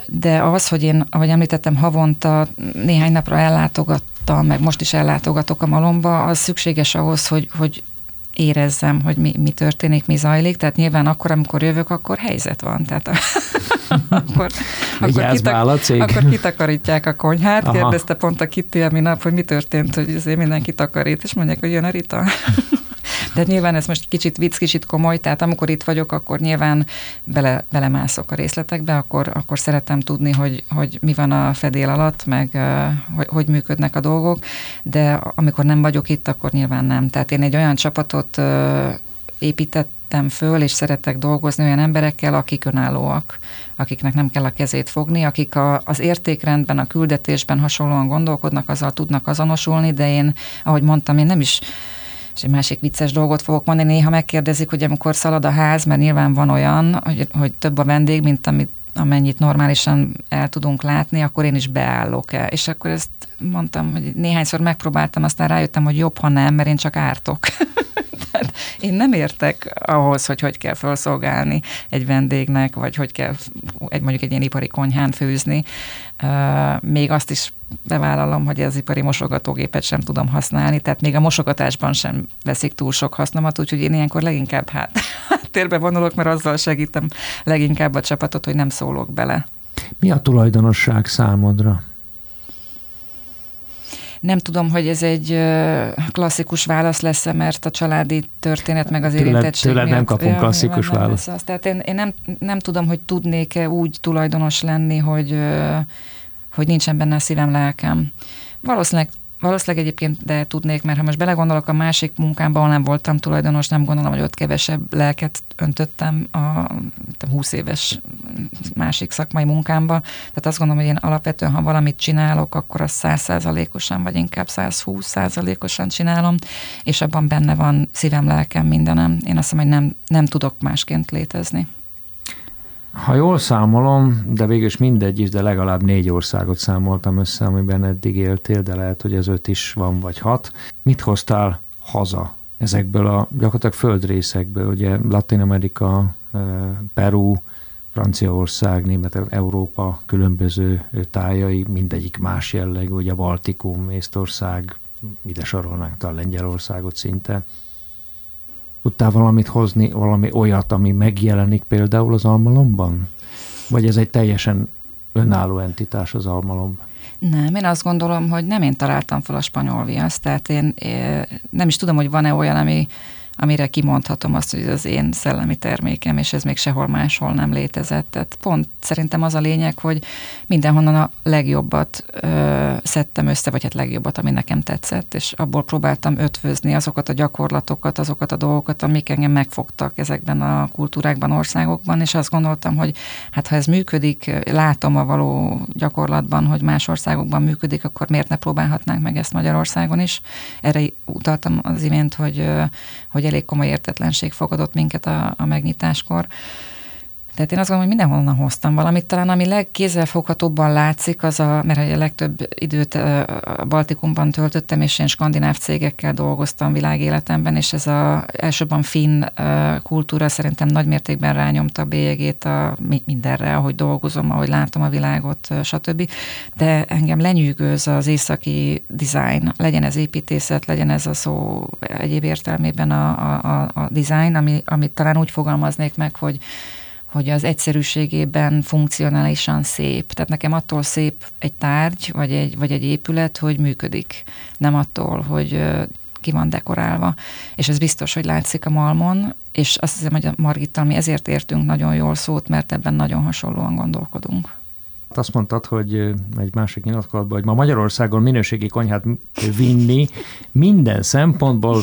De az, hogy én, ahogy említettem, havonta néhány napra ellátogattam, meg most is ellátogatok a malomba, az szükséges ahhoz, hogy, hogy érezzem, hogy mi, mi történik, mi zajlik. Tehát nyilván akkor, amikor jövök, akkor helyzet van. Tehát a, akkor, akkor, kitak, akkor kitakarítják a konyhát. Aha. Kérdezte pont a Kitty a nap, hogy mi történt, hogy azért mindenki takarít, és mondják, hogy jön a Rita. De nyilván ez most kicsit vicc, kicsit komoly, tehát amikor itt vagyok, akkor nyilván bele, belemászok a részletekbe, akkor, akkor szeretem tudni, hogy, hogy mi van a fedél alatt, meg hogy, hogy működnek a dolgok, de amikor nem vagyok itt, akkor nyilván nem. Tehát én egy olyan csapatot építettem föl, és szeretek dolgozni olyan emberekkel, akik önállóak, akiknek nem kell a kezét fogni, akik a, az értékrendben, a küldetésben hasonlóan gondolkodnak, azzal tudnak azonosulni, de én, ahogy mondtam, én nem is és egy másik vicces dolgot fogok mondani, néha megkérdezik, hogy amikor szalad a ház, mert nyilván van olyan, hogy, hogy több a vendég, mint amit amennyit normálisan el tudunk látni, akkor én is beállok el. És akkor ezt mondtam, hogy néhányszor megpróbáltam, aztán rájöttem, hogy jobb, ha nem, mert én csak ártok. Tehát én nem értek ahhoz, hogy hogy kell felszolgálni egy vendégnek, vagy hogy kell egy, mondjuk egy ilyen ipari konyhán főzni. Uh, még azt is bevállalom, hogy az ipari mosogatógépet sem tudom használni, tehát még a mosogatásban sem veszik túl sok hasznomat, úgyhogy én ilyenkor leginkább hát térbe vonulok, mert azzal segítem leginkább a csapatot, hogy nem szólok bele. Mi a tulajdonosság számodra? Nem tudom, hogy ez egy klasszikus válasz lesz-e, mert a családi történet meg az érintettség Tőled nem kapunk ja, klasszikus választ. Tehát én, én nem, nem tudom, hogy tudnék-e úgy tulajdonos lenni, hogy, hogy nincsen benne a szívem, lelkem. Valószínűleg Valószínűleg egyébként, de tudnék, mert ha most belegondolok a másik munkámban, ahol nem voltam tulajdonos, nem gondolom, hogy ott kevesebb lelket öntöttem a 20 éves másik szakmai munkámba. Tehát azt gondolom, hogy én alapvetően, ha valamit csinálok, akkor azt 100%-osan, vagy inkább 120%-osan csinálom, és abban benne van szívem, lelkem, mindenem. Én azt mondom, hogy nem, nem tudok másként létezni. Ha jól számolom, de végül is mindegy is, de legalább négy országot számoltam össze, amiben eddig éltél, de lehet, hogy ez öt is van, vagy hat. Mit hoztál haza ezekből a gyakorlatilag földrészekből, ugye Latin Amerika, eh, Peru, Franciaország, Német, Európa különböző tájai, mindegyik más jellegű, ugye Baltikum, Észtország, ide sorolnánk a Lengyelországot szinte. Tudtál valamit hozni, valami olyat, ami megjelenik például az almalomban? Vagy ez egy teljesen önálló entitás az almalom? Nem, én azt gondolom, hogy nem én találtam fel a spanyol viaszt, tehát én, én nem is tudom, hogy van-e olyan, ami amire kimondhatom azt, hogy ez az én szellemi termékem, és ez még sehol máshol nem létezett. Tehát pont szerintem az a lényeg, hogy mindenhonnan a legjobbat ö, szedtem össze, vagy hát legjobbat, ami nekem tetszett, és abból próbáltam ötvözni azokat a gyakorlatokat, azokat a dolgokat, amik engem megfogtak ezekben a kultúrákban, országokban, és azt gondoltam, hogy hát ha ez működik, látom a való gyakorlatban, hogy más országokban működik, akkor miért ne próbálhatnánk meg ezt Magyarországon is. Erre utaltam az imént, hogy, hogy elég komoly értetlenség fogadott minket a, a megnyitáskor. Tehát én azt gondolom, hogy mindenhonnan hoztam valamit. Talán ami legkézzelfoghatóbban látszik, az a, mert a legtöbb időt a Baltikumban töltöttem, és én skandináv cégekkel dolgoztam világéletemben, és ez a elsőbben finn kultúra szerintem nagy mértékben rányomta a bélyegét a mindenre, ahogy dolgozom, ahogy látom a világot, stb. De engem lenyűgöz az északi design, legyen ez építészet, legyen ez a szó egyéb értelmében a, a, a design, ami, amit talán úgy fogalmaznék meg, hogy hogy az egyszerűségében funkcionálisan szép. Tehát nekem attól szép egy tárgy, vagy egy, vagy egy épület, hogy működik. Nem attól, hogy ki van dekorálva. És ez biztos, hogy látszik a Malmon, és azt hiszem, hogy a Margittal mi ezért értünk nagyon jól szót, mert ebben nagyon hasonlóan gondolkodunk. Azt mondtad, hogy egy másik nyilatkozatban, hogy ma Magyarországon minőségi konyhát vinni minden szempontból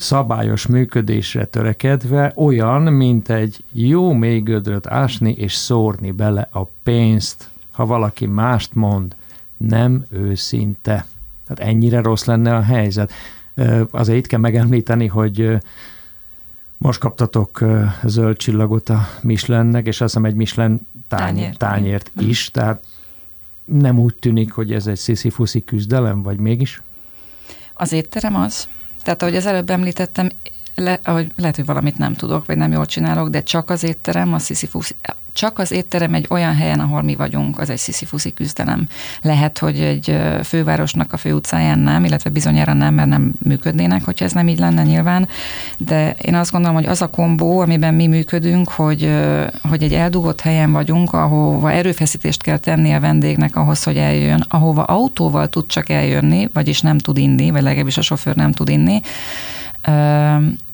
szabályos működésre törekedve olyan, mint egy jó mély gödröt ásni és szórni bele a pénzt, ha valaki mást mond, nem őszinte. Tehát ennyire rossz lenne a helyzet. Azért itt kell megemlíteni, hogy most kaptatok zöld csillagot a Michelinnek, és azt hiszem egy Michelin tányért, tányért is, tehát nem úgy tűnik, hogy ez egy sziszifuszi küzdelem, vagy mégis? Az étterem az. Tehát ahogy az előbb említettem, le, ahogy lehet, hogy valamit nem tudok, vagy nem jól csinálok, de csak az étterem, a Sisyphus, csak az étterem egy olyan helyen, ahol mi vagyunk, az egy Sisyphusi küzdelem. Lehet, hogy egy fővárosnak a főutcáján nem, illetve bizonyára nem, mert nem működnének, hogyha ez nem így lenne nyilván, de én azt gondolom, hogy az a kombó, amiben mi működünk, hogy, hogy egy eldugott helyen vagyunk, ahova erőfeszítést kell tenni a vendégnek ahhoz, hogy eljön, ahova autóval tud csak eljönni, vagyis nem tud inni, vagy legalábbis a sofőr nem tud inni,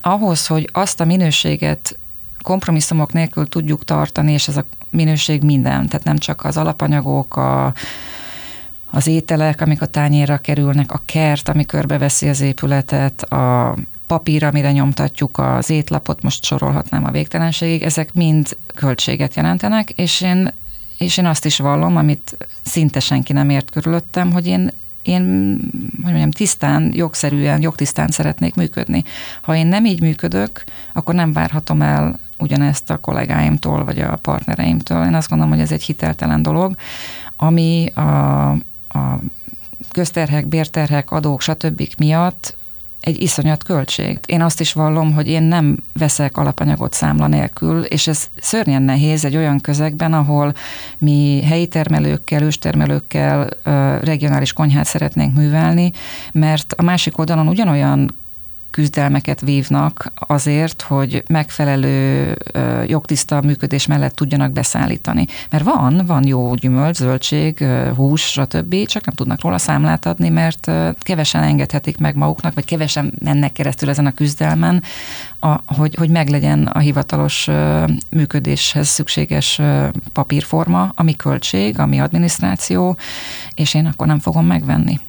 ahhoz, hogy azt a minőséget kompromisszumok nélkül tudjuk tartani, és ez a minőség minden, tehát nem csak az alapanyagok, a, az ételek, amik a tányérra kerülnek, a kert, ami körbeveszi az épületet, a papír, amire nyomtatjuk az étlapot, most sorolhatnám a végtelenségig, ezek mind költséget jelentenek, és én, és én azt is vallom, amit szinte senki nem ért körülöttem, hogy én én, hogy mondjam, tisztán, jogszerűen, jogtisztán szeretnék működni. Ha én nem így működök, akkor nem várhatom el ugyanezt a kollégáimtól, vagy a partnereimtől. Én azt gondolom, hogy ez egy hiteltelen dolog, ami a, a közterhek, bérterhek, adók, stb. miatt egy iszonyat költség. Én azt is vallom, hogy én nem veszek alapanyagot számla nélkül, és ez szörnyen nehéz egy olyan közegben, ahol mi helyi termelőkkel, őstermelőkkel regionális konyhát szeretnénk művelni, mert a másik oldalon ugyanolyan küzdelmeket vívnak azért, hogy megfelelő jogtiszta működés mellett tudjanak beszállítani. Mert van, van jó gyümölcs, zöldség, hús, stb., csak nem tudnak róla számlát adni, mert kevesen engedhetik meg maguknak, vagy kevesen mennek keresztül ezen a küzdelmen, a, hogy, hogy meglegyen a hivatalos működéshez szükséges papírforma, ami költség, ami adminisztráció, és én akkor nem fogom megvenni,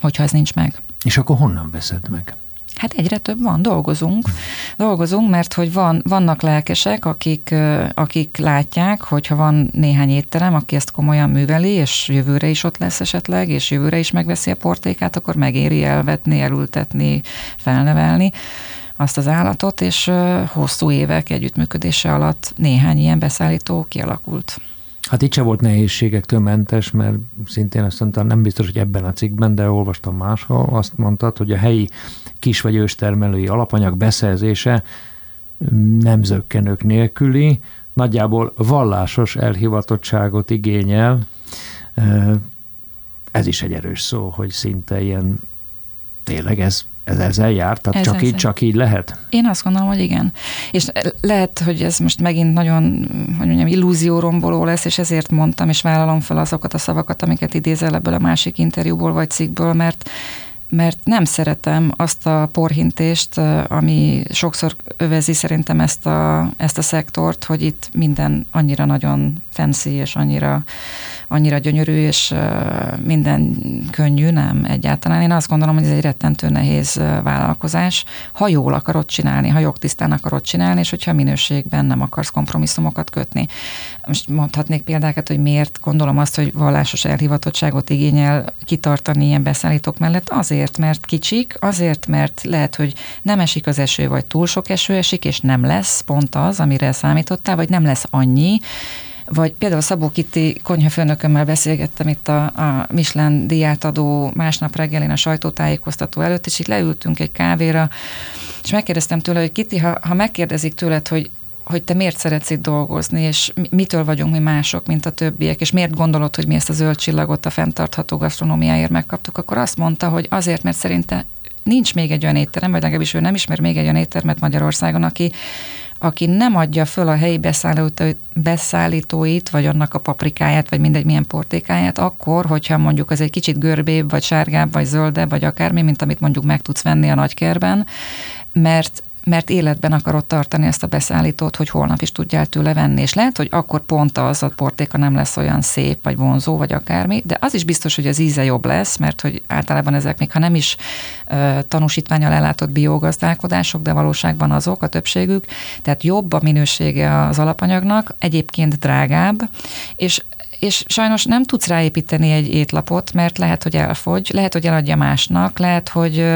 hogyha ez nincs meg. És akkor honnan veszed meg? Hát egyre több van, dolgozunk. Dolgozunk, mert hogy van, vannak lelkesek, akik, akik látják, hogyha van néhány étterem, aki ezt komolyan műveli, és jövőre is ott lesz esetleg, és jövőre is megveszi a portékát, akkor megéri elvetni, elültetni, felnevelni azt az állatot, és hosszú évek együttműködése alatt néhány ilyen beszállító kialakult. Hát itt se volt nehézségektől mentes, mert szintén azt mondtam, nem biztos, hogy ebben a cikkben, de olvastam máshol, azt mondtad, hogy a helyi kis vagy őstermelői alapanyag beszerzése nem zöggenők nélküli, nagyjából vallásos elhivatottságot igényel. Ez is egy erős szó, hogy szinte ilyen tényleg ez ez ezzel jár? Tehát ez csak, ezzel. így, csak így lehet? Én azt gondolom, hogy igen. És lehet, hogy ez most megint nagyon, hogy mondjam, illúzióromboló lesz, és ezért mondtam, és vállalom fel azokat a szavakat, amiket idézel ebből a másik interjúból vagy cikkből, mert mert nem szeretem azt a porhintést, ami sokszor övezi szerintem ezt a, ezt a szektort, hogy itt minden annyira nagyon fancy és annyira, annyira gyönyörű, és minden könnyű, nem egyáltalán. Én azt gondolom, hogy ez egy rettentő nehéz vállalkozás, ha jól akarod csinálni, ha jogtisztán akarod csinálni, és hogyha minőségben nem akarsz kompromisszumokat kötni. Most mondhatnék példákat, hogy miért gondolom azt, hogy vallásos elhivatottságot igényel kitartani ilyen beszállítók mellett. Azért, mert kicsik, azért, mert lehet, hogy nem esik az eső, vagy túl sok eső esik, és nem lesz pont az, amire számítottál, vagy nem lesz annyi, vagy például Szabó Kitti konyhafőnökömmel beszélgettem itt a, a Michelin díját adó másnap reggelén a sajtótájékoztató előtt, és itt leültünk egy kávéra, és megkérdeztem tőle, hogy Kitti, ha, ha megkérdezik tőled, hogy hogy te miért szeretsz itt dolgozni, és mitől vagyunk mi mások, mint a többiek, és miért gondolod, hogy mi ezt a zöld csillagot a fenntartható gasztronómiáért megkaptuk, akkor azt mondta, hogy azért, mert szerinte nincs még egy olyan étterem, vagy legalábbis ő nem ismer még egy olyan éttermet Magyarországon, aki, aki nem adja föl a helyi beszállítóit, vagy annak a paprikáját, vagy mindegy milyen portékáját, akkor, hogyha mondjuk az egy kicsit görbébb, vagy sárgább, vagy zöldebb, vagy akármi, mint amit mondjuk meg tudsz venni a nagykerben, mert mert életben akarod tartani ezt a beszállítót, hogy holnap is tudjál tőle venni. És lehet, hogy akkor pont az a portéka nem lesz olyan szép, vagy vonzó, vagy akármi, de az is biztos, hogy az íze jobb lesz, mert hogy általában ezek még ha nem is uh, tanúsítványal ellátott biogazdálkodások, de valóságban azok a többségük, tehát jobb a minősége az alapanyagnak, egyébként drágább, és és sajnos nem tudsz ráépíteni egy étlapot, mert lehet, hogy elfogy, lehet, hogy eladja másnak, lehet, hogy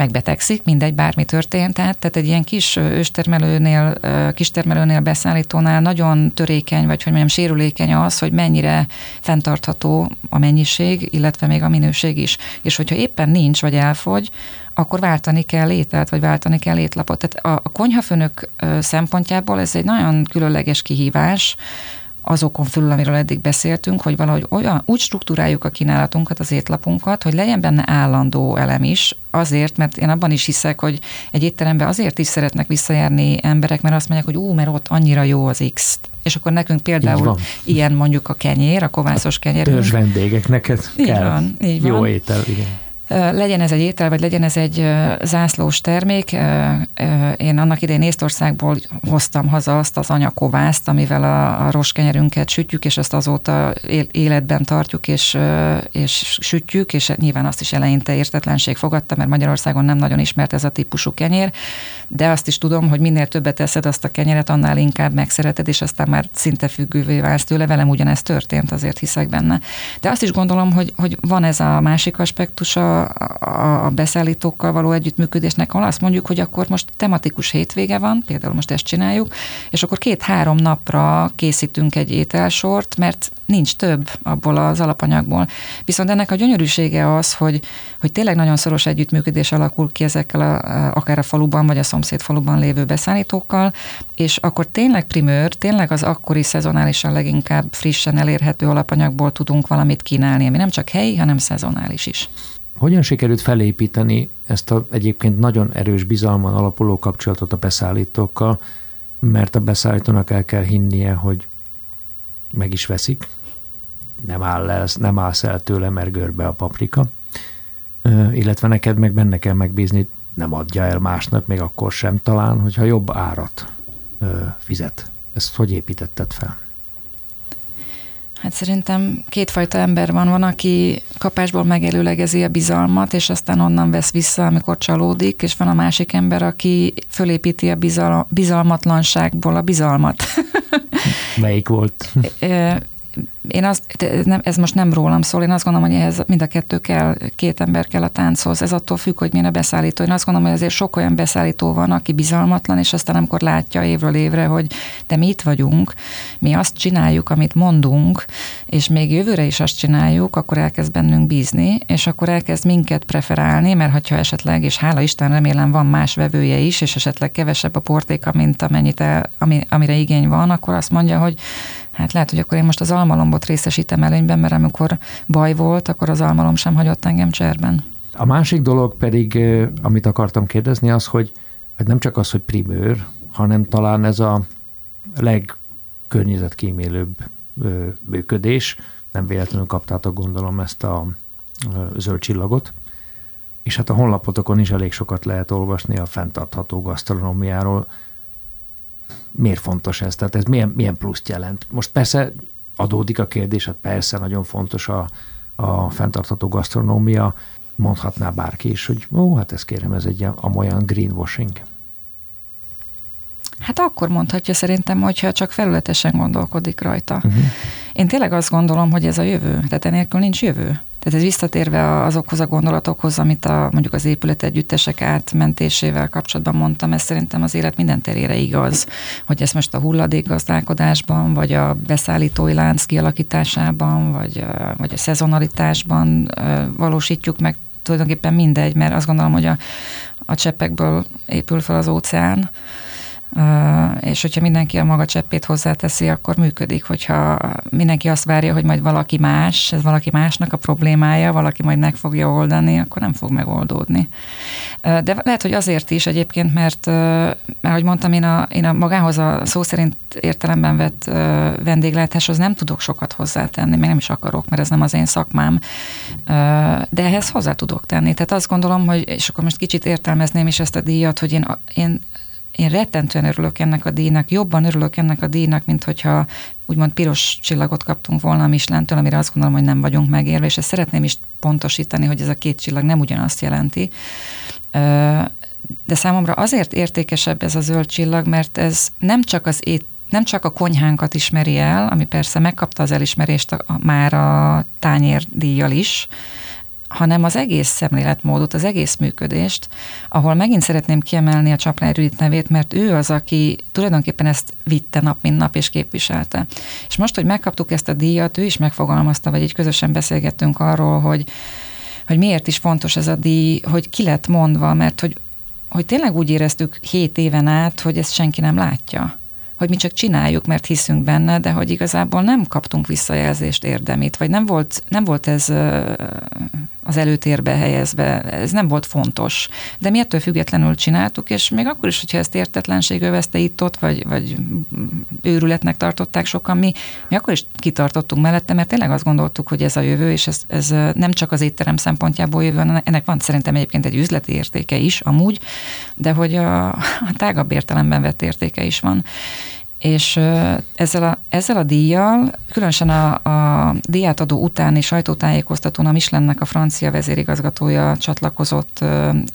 megbetegszik, mindegy, bármi történt. Tehát, tehát egy ilyen kis őstermelőnél, kistermelőnél, beszállítónál nagyon törékeny, vagy hogy mondjam, sérülékeny az, hogy mennyire fenntartható a mennyiség, illetve még a minőség is. És hogyha éppen nincs, vagy elfogy, akkor váltani kell ételt, vagy váltani kell étlapot. Tehát a, a konyhafőnök szempontjából ez egy nagyon különleges kihívás, azokon fölül, amiről eddig beszéltünk, hogy valahogy olyan, úgy struktúráljuk a kínálatunkat, az étlapunkat, hogy legyen benne állandó elem is, azért, mert én abban is hiszek, hogy egy étterembe azért is szeretnek visszajárni emberek, mert azt mondják, hogy ú, mert ott annyira jó az X. És akkor nekünk például ilyen mondjuk a kenyér, a kovászos kenyér. Törzs vendégek, neked így kell van, így jó van. étel, igen. Legyen ez egy étel, vagy legyen ez egy zászlós termék. Én annak idején Észtországból hoztam haza azt az anyakovászt, amivel a, a roskenyerünket sütjük, és ezt azóta életben tartjuk, és, és sütjük, és nyilván azt is eleinte értetlenség fogadta, mert Magyarországon nem nagyon ismert ez a típusú kenyér, de azt is tudom, hogy minél többet teszed azt a kenyeret, annál inkább megszereted, és aztán már szinte függővé válsz tőle. Velem ugyanezt történt, azért hiszek benne. De azt is gondolom, hogy, hogy van ez a másik aspektusa a, a beszállítókkal való együttműködésnek, ahol azt mondjuk, hogy akkor most tematikus hétvége van, például most ezt csináljuk, és akkor két-három napra készítünk egy ételsort, mert nincs több abból az alapanyagból. Viszont ennek a gyönyörűsége az, hogy, hogy tényleg nagyon szoros együttműködés alakul ki ezekkel a, akár a faluban, vagy a szomszéd faluban lévő beszállítókkal, és akkor tényleg primőr, tényleg az akkori szezonálisan leginkább frissen elérhető alapanyagból tudunk valamit kínálni, ami nem csak helyi, hanem szezonális is. Hogyan sikerült felépíteni ezt a egyébként nagyon erős bizalman alapuló kapcsolatot a beszállítókkal, mert a beszállítónak el kell hinnie, hogy meg is veszik, nem, áll el, nem állsz el tőle, mert görbe a paprika, illetve neked meg benne kell megbízni, nem adja el másnak, még akkor sem talán, hogyha jobb árat fizet. Ezt hogy építetted fel? Hát szerintem kétfajta ember van. Van, aki kapásból megelőlegezi a bizalmat, és aztán onnan vesz vissza, amikor csalódik, és van a másik ember, aki fölépíti a bizal- bizalmatlanságból a bizalmat. Melyik volt? én azt, nem, ez most nem rólam szól, én azt gondolom, hogy ehhez mind a kettő kell, két ember kell a tánchoz. Ez attól függ, hogy milyen a beszállító. Én azt gondolom, hogy azért sok olyan beszállító van, aki bizalmatlan, és aztán amikor látja évről évre, hogy de mi itt vagyunk, mi azt csináljuk, amit mondunk, és még jövőre is azt csináljuk, akkor elkezd bennünk bízni, és akkor elkezd minket preferálni, mert ha esetleg, és hála Isten, remélem van más vevője is, és esetleg kevesebb a portéka, mint amennyit el, ami, amire igény van, akkor azt mondja, hogy hát lehet, hogy akkor én most az almalombot részesítem előnyben, mert amikor baj volt, akkor az almalom sem hagyott engem cserben. A másik dolog pedig, amit akartam kérdezni, az, hogy hogy nem csak az, hogy primőr, hanem talán ez a legkörnyezetkímélőbb működés. Nem véletlenül kaptátok gondolom ezt a zöld csillagot. És hát a honlapotokon is elég sokat lehet olvasni a fenntartható gasztronómiáról. Miért fontos ez? Tehát ez milyen, milyen pluszt jelent? Most persze adódik a kérdés, hát persze nagyon fontos a, a fenntartható gasztronómia, mondhatná bárki is, hogy ó, hát ezt kérem, ez egy olyan greenwashing. Hát akkor mondhatja szerintem, hogyha csak felületesen gondolkodik rajta. Uh-huh. Én tényleg azt gondolom, hogy ez a jövő, tehát enélkül nincs jövő. Tehát ez visszatérve azokhoz a gondolatokhoz, amit a, mondjuk az épület együttesek átmentésével kapcsolatban mondtam, ez szerintem az élet minden terére igaz, hogy ezt most a hulladékgazdálkodásban, vagy a beszállítói lánc kialakításában, vagy, vagy a szezonalitásban valósítjuk meg, tulajdonképpen mindegy, mert azt gondolom, hogy a, a cseppekből épül fel az óceán, és hogyha mindenki a maga cseppét hozzáteszi, akkor működik. Hogyha mindenki azt várja, hogy majd valaki más, ez valaki másnak a problémája, valaki majd meg fogja oldani, akkor nem fog megoldódni. De lehet, hogy azért is egyébként, mert, mert ahogy mondtam, én a, én a magához a szó szerint értelemben vett vendéglátáshoz nem tudok sokat hozzátenni, még nem is akarok, mert ez nem az én szakmám, de ehhez hozzá tudok tenni. Tehát azt gondolom, hogy, és akkor most kicsit értelmezném is ezt a díjat, hogy én, én én rettentően örülök ennek a díjnak, jobban örülök ennek a díjnak, mint hogyha úgymond piros csillagot kaptunk volna a Michelin-től, amire azt gondolom, hogy nem vagyunk megérve, és ezt szeretném is pontosítani, hogy ez a két csillag nem ugyanazt jelenti. De számomra azért értékesebb ez a zöld csillag, mert ez nem csak az ét nem csak a konyhánkat ismeri el, ami persze megkapta az elismerést a, már a tányérdíjjal is, hanem az egész szemléletmódot, az egész működést, ahol megint szeretném kiemelni a Csaplán Rüdit nevét, mert ő az, aki tulajdonképpen ezt vitte nap, mint nap, és képviselte. És most, hogy megkaptuk ezt a díjat, ő is megfogalmazta, vagy így közösen beszélgettünk arról, hogy, hogy miért is fontos ez a díj, hogy ki lett mondva, mert hogy, hogy tényleg úgy éreztük hét éven át, hogy ezt senki nem látja hogy mi csak csináljuk, mert hiszünk benne, de hogy igazából nem kaptunk visszajelzést érdemét, vagy nem volt, nem volt ez az előtérbe helyezve, ez nem volt fontos. De mi ettől függetlenül csináltuk, és még akkor is, hogyha ezt értetlenség övezte itt-ott, vagy, vagy őrületnek tartották sokan, mi, mi akkor is kitartottunk mellette, mert tényleg azt gondoltuk, hogy ez a jövő, és ez, ez nem csak az étterem szempontjából jövő, ennek van szerintem egyébként egy üzleti értéke is, amúgy, de hogy a, a tágabb értelemben vett értéke is van. És ezzel a, ezzel a díjjal, különösen a, a díjátadó utáni sajtótájékoztatón a Michelinnek a francia vezérigazgatója csatlakozott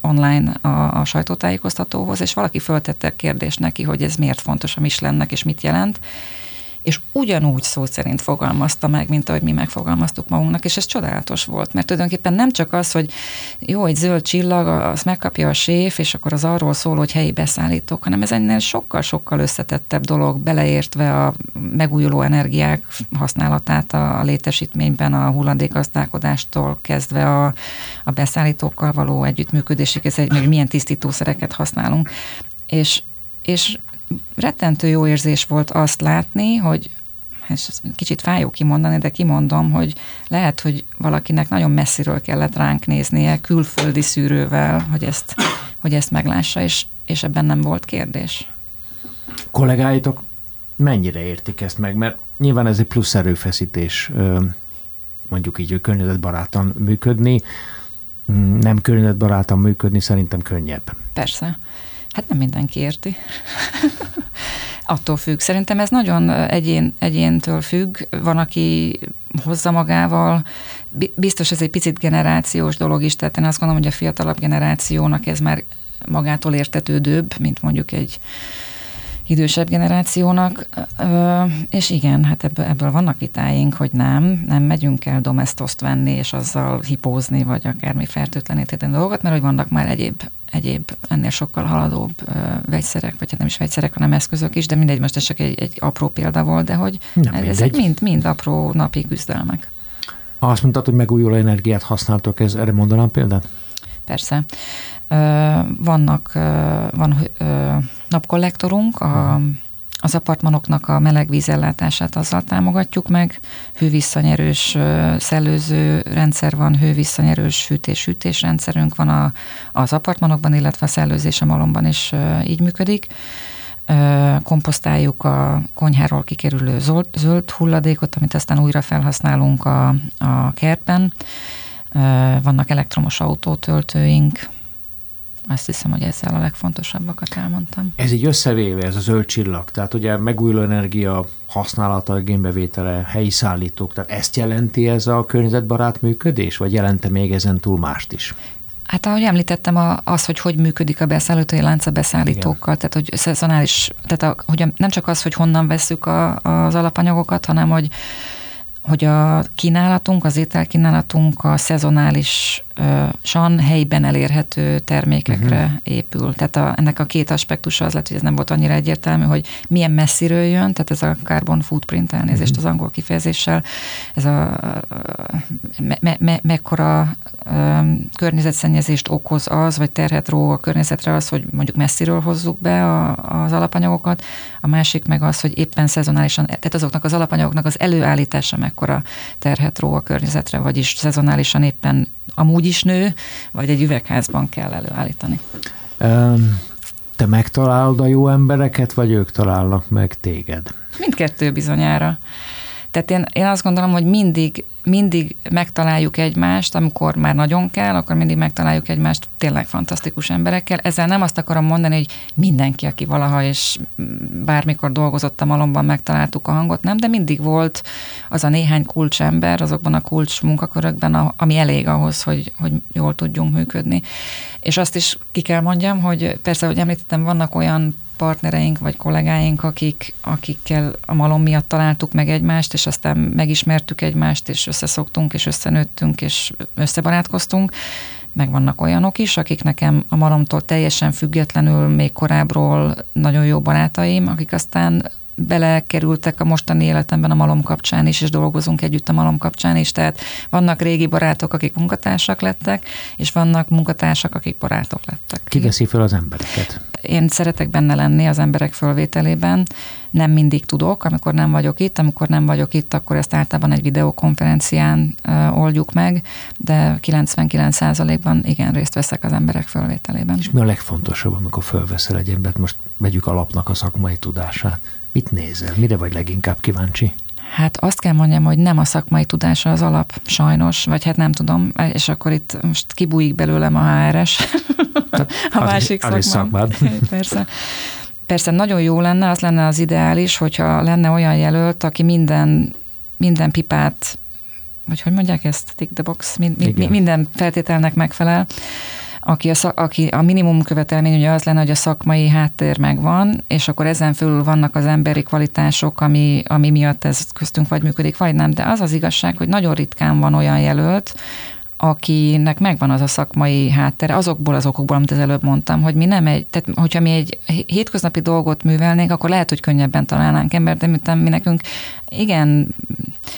online a, a sajtótájékoztatóhoz, és valaki föltette kérdést neki, hogy ez miért fontos a Michelinnek, és mit jelent és ugyanúgy szó szerint fogalmazta meg, mint ahogy mi megfogalmaztuk magunknak, és ez csodálatos volt, mert tulajdonképpen nem csak az, hogy jó, egy zöld csillag, azt megkapja a séf, és akkor az arról szól, hogy helyi beszállítók, hanem ez ennél sokkal-sokkal összetettebb dolog, beleértve a megújuló energiák használatát a létesítményben, a hulladékazdálkodástól kezdve a, a beszállítókkal való együttműködésig, ez egy, még milyen tisztítószereket használunk. És, és rettentő jó érzés volt azt látni, hogy és kicsit fájó kimondani, de kimondom, hogy lehet, hogy valakinek nagyon messziről kellett ránk néznie, külföldi szűrővel, hogy ezt, hogy ezt meglássa, és, és ebben nem volt kérdés. Kollégáitok mennyire értik ezt meg? Mert nyilván ez egy plusz erőfeszítés, mondjuk így, hogy környezetbarátan működni, nem környezetbarátan működni szerintem könnyebb. Persze. Hát nem mindenki érti. Attól függ. Szerintem ez nagyon egyén, egyéntől függ. Van, aki hozza magával. Biztos ez egy picit generációs dolog is, tehát én azt gondolom, hogy a fiatalabb generációnak ez már magától értetődőbb, mint mondjuk egy idősebb generációnak, és igen, hát ebből, ebből vannak vitáink, hogy nem, nem megyünk el domestoszt venni, és azzal hipózni, vagy akármi fertőtleníteni dolgot, mert hogy vannak már egyéb, egyéb ennél sokkal haladóbb vegyszerek, vagy hát nem is vegyszerek, hanem eszközök is, de mindegy, most ez csak egy, egy apró példa volt, de hogy nem ezek mind, mind apró napi küzdelmek. Azt mondtad, hogy megújuló energiát használtok, ez, erre mondanám példát? Persze. Vannak, van napkollektorunk, a, az apartmanoknak a melegvízellátását azzal támogatjuk meg, hővisszanyerős szellőző rendszer van, hővisszanyerős fűtés-hűtés rendszerünk van a, az apartmanokban, illetve a szellőzés a malomban is így működik. Komposztáljuk a konyháról kikerülő zöld, zöld hulladékot, amit aztán újra felhasználunk a, a kertben. Vannak elektromos autótöltőink, Azt hiszem, hogy ezzel a legfontosabbakat elmondtam. Ez így összevéve, ez a zöld csillag, tehát ugye megújuló energia használata, igénybevétele, helyi szállítók, tehát ezt jelenti ez a környezetbarát működés, vagy jelente még ezen túl mást is? Hát ahogy említettem, az, hogy hogy működik a beszállítói lánc a beszállítókkal, Igen. tehát hogy szezonális, tehát a, hogy nem csak az, hogy honnan veszük a, az alapanyagokat, hanem hogy hogy a kínálatunk, az ételkínálatunk a szezonális san helyben elérhető termékekre uh-huh. épül. Tehát a, ennek a két aspektusa az lett, hogy ez nem volt annyira egyértelmű, hogy milyen messziről jön, tehát ez a carbon footprint elnézést uh-huh. az angol kifejezéssel, ez a me, me, mekkora um, környezetszennyezést okoz az, vagy terhet ró a környezetre az, hogy mondjuk messziről hozzuk be a, az alapanyagokat, a másik meg az, hogy éppen szezonálisan, tehát azoknak az alapanyagoknak az előállítása mekkora terhet ró a környezetre, vagyis szezonálisan éppen amúgy is nő, vagy egy üvegházban kell előállítani. Te megtalálod a jó embereket, vagy ők találnak meg téged? Mindkettő bizonyára. Tehát én, én azt gondolom, hogy mindig, mindig megtaláljuk egymást, amikor már nagyon kell, akkor mindig megtaláljuk egymást tényleg fantasztikus emberekkel. Ezzel nem azt akarom mondani, hogy mindenki, aki valaha és bármikor dolgozott a malomban, megtaláltuk a hangot, nem, de mindig volt az a néhány kulcsember azokban a kulcs munkakörökben, ami elég ahhoz, hogy, hogy jól tudjunk működni. És azt is ki kell mondjam, hogy persze, hogy említettem, vannak olyan partnereink vagy kollégáink, akik, akikkel a malom miatt találtuk meg egymást, és aztán megismertük egymást, és összeszoktunk, és összenőttünk, és összebarátkoztunk. Meg vannak olyanok is, akik nekem a malomtól teljesen függetlenül, még korábbról nagyon jó barátaim, akik aztán belekerültek a mostani életemben a malom kapcsán is, és dolgozunk együtt a malom kapcsán is, tehát vannak régi barátok, akik munkatársak lettek, és vannak munkatársak, akik barátok lettek. Ki fel az embereket? Én szeretek benne lenni az emberek fölvételében, nem mindig tudok, amikor nem vagyok itt, amikor nem vagyok itt, akkor ezt általában egy videokonferencián oldjuk meg, de 99%-ban igen, részt veszek az emberek fölvételében. És mi a legfontosabb, amikor fölveszel egy embert, most vegyük alapnak a szakmai tudását, Mit nézel? Mire vagy leginkább kíváncsi? Hát azt kell mondjam, hogy nem a szakmai tudása az alap, sajnos, vagy hát nem tudom, és akkor itt most kibújik belőlem a HRS, a az másik az szakmám. Persze. Persze nagyon jó lenne, az lenne az ideális, hogyha lenne olyan jelölt, aki minden, minden pipát, vagy hogy mondják ezt, tick the box, mi, mi, minden feltételnek megfelel, aki a, aki a minimum követelmény ugye az lenne, hogy a szakmai háttér megvan, és akkor ezen fölül vannak az emberi kvalitások, ami, ami miatt ez köztünk vagy működik, vagy nem. De az az igazság, hogy nagyon ritkán van olyan jelölt, akinek megvan az a szakmai háttere, azokból az okokból, amit az előbb mondtam, hogy mi nem egy, tehát hogyha mi egy hétköznapi dolgot művelnénk, akkor lehet, hogy könnyebben találnánk embert, de miután mi nekünk igen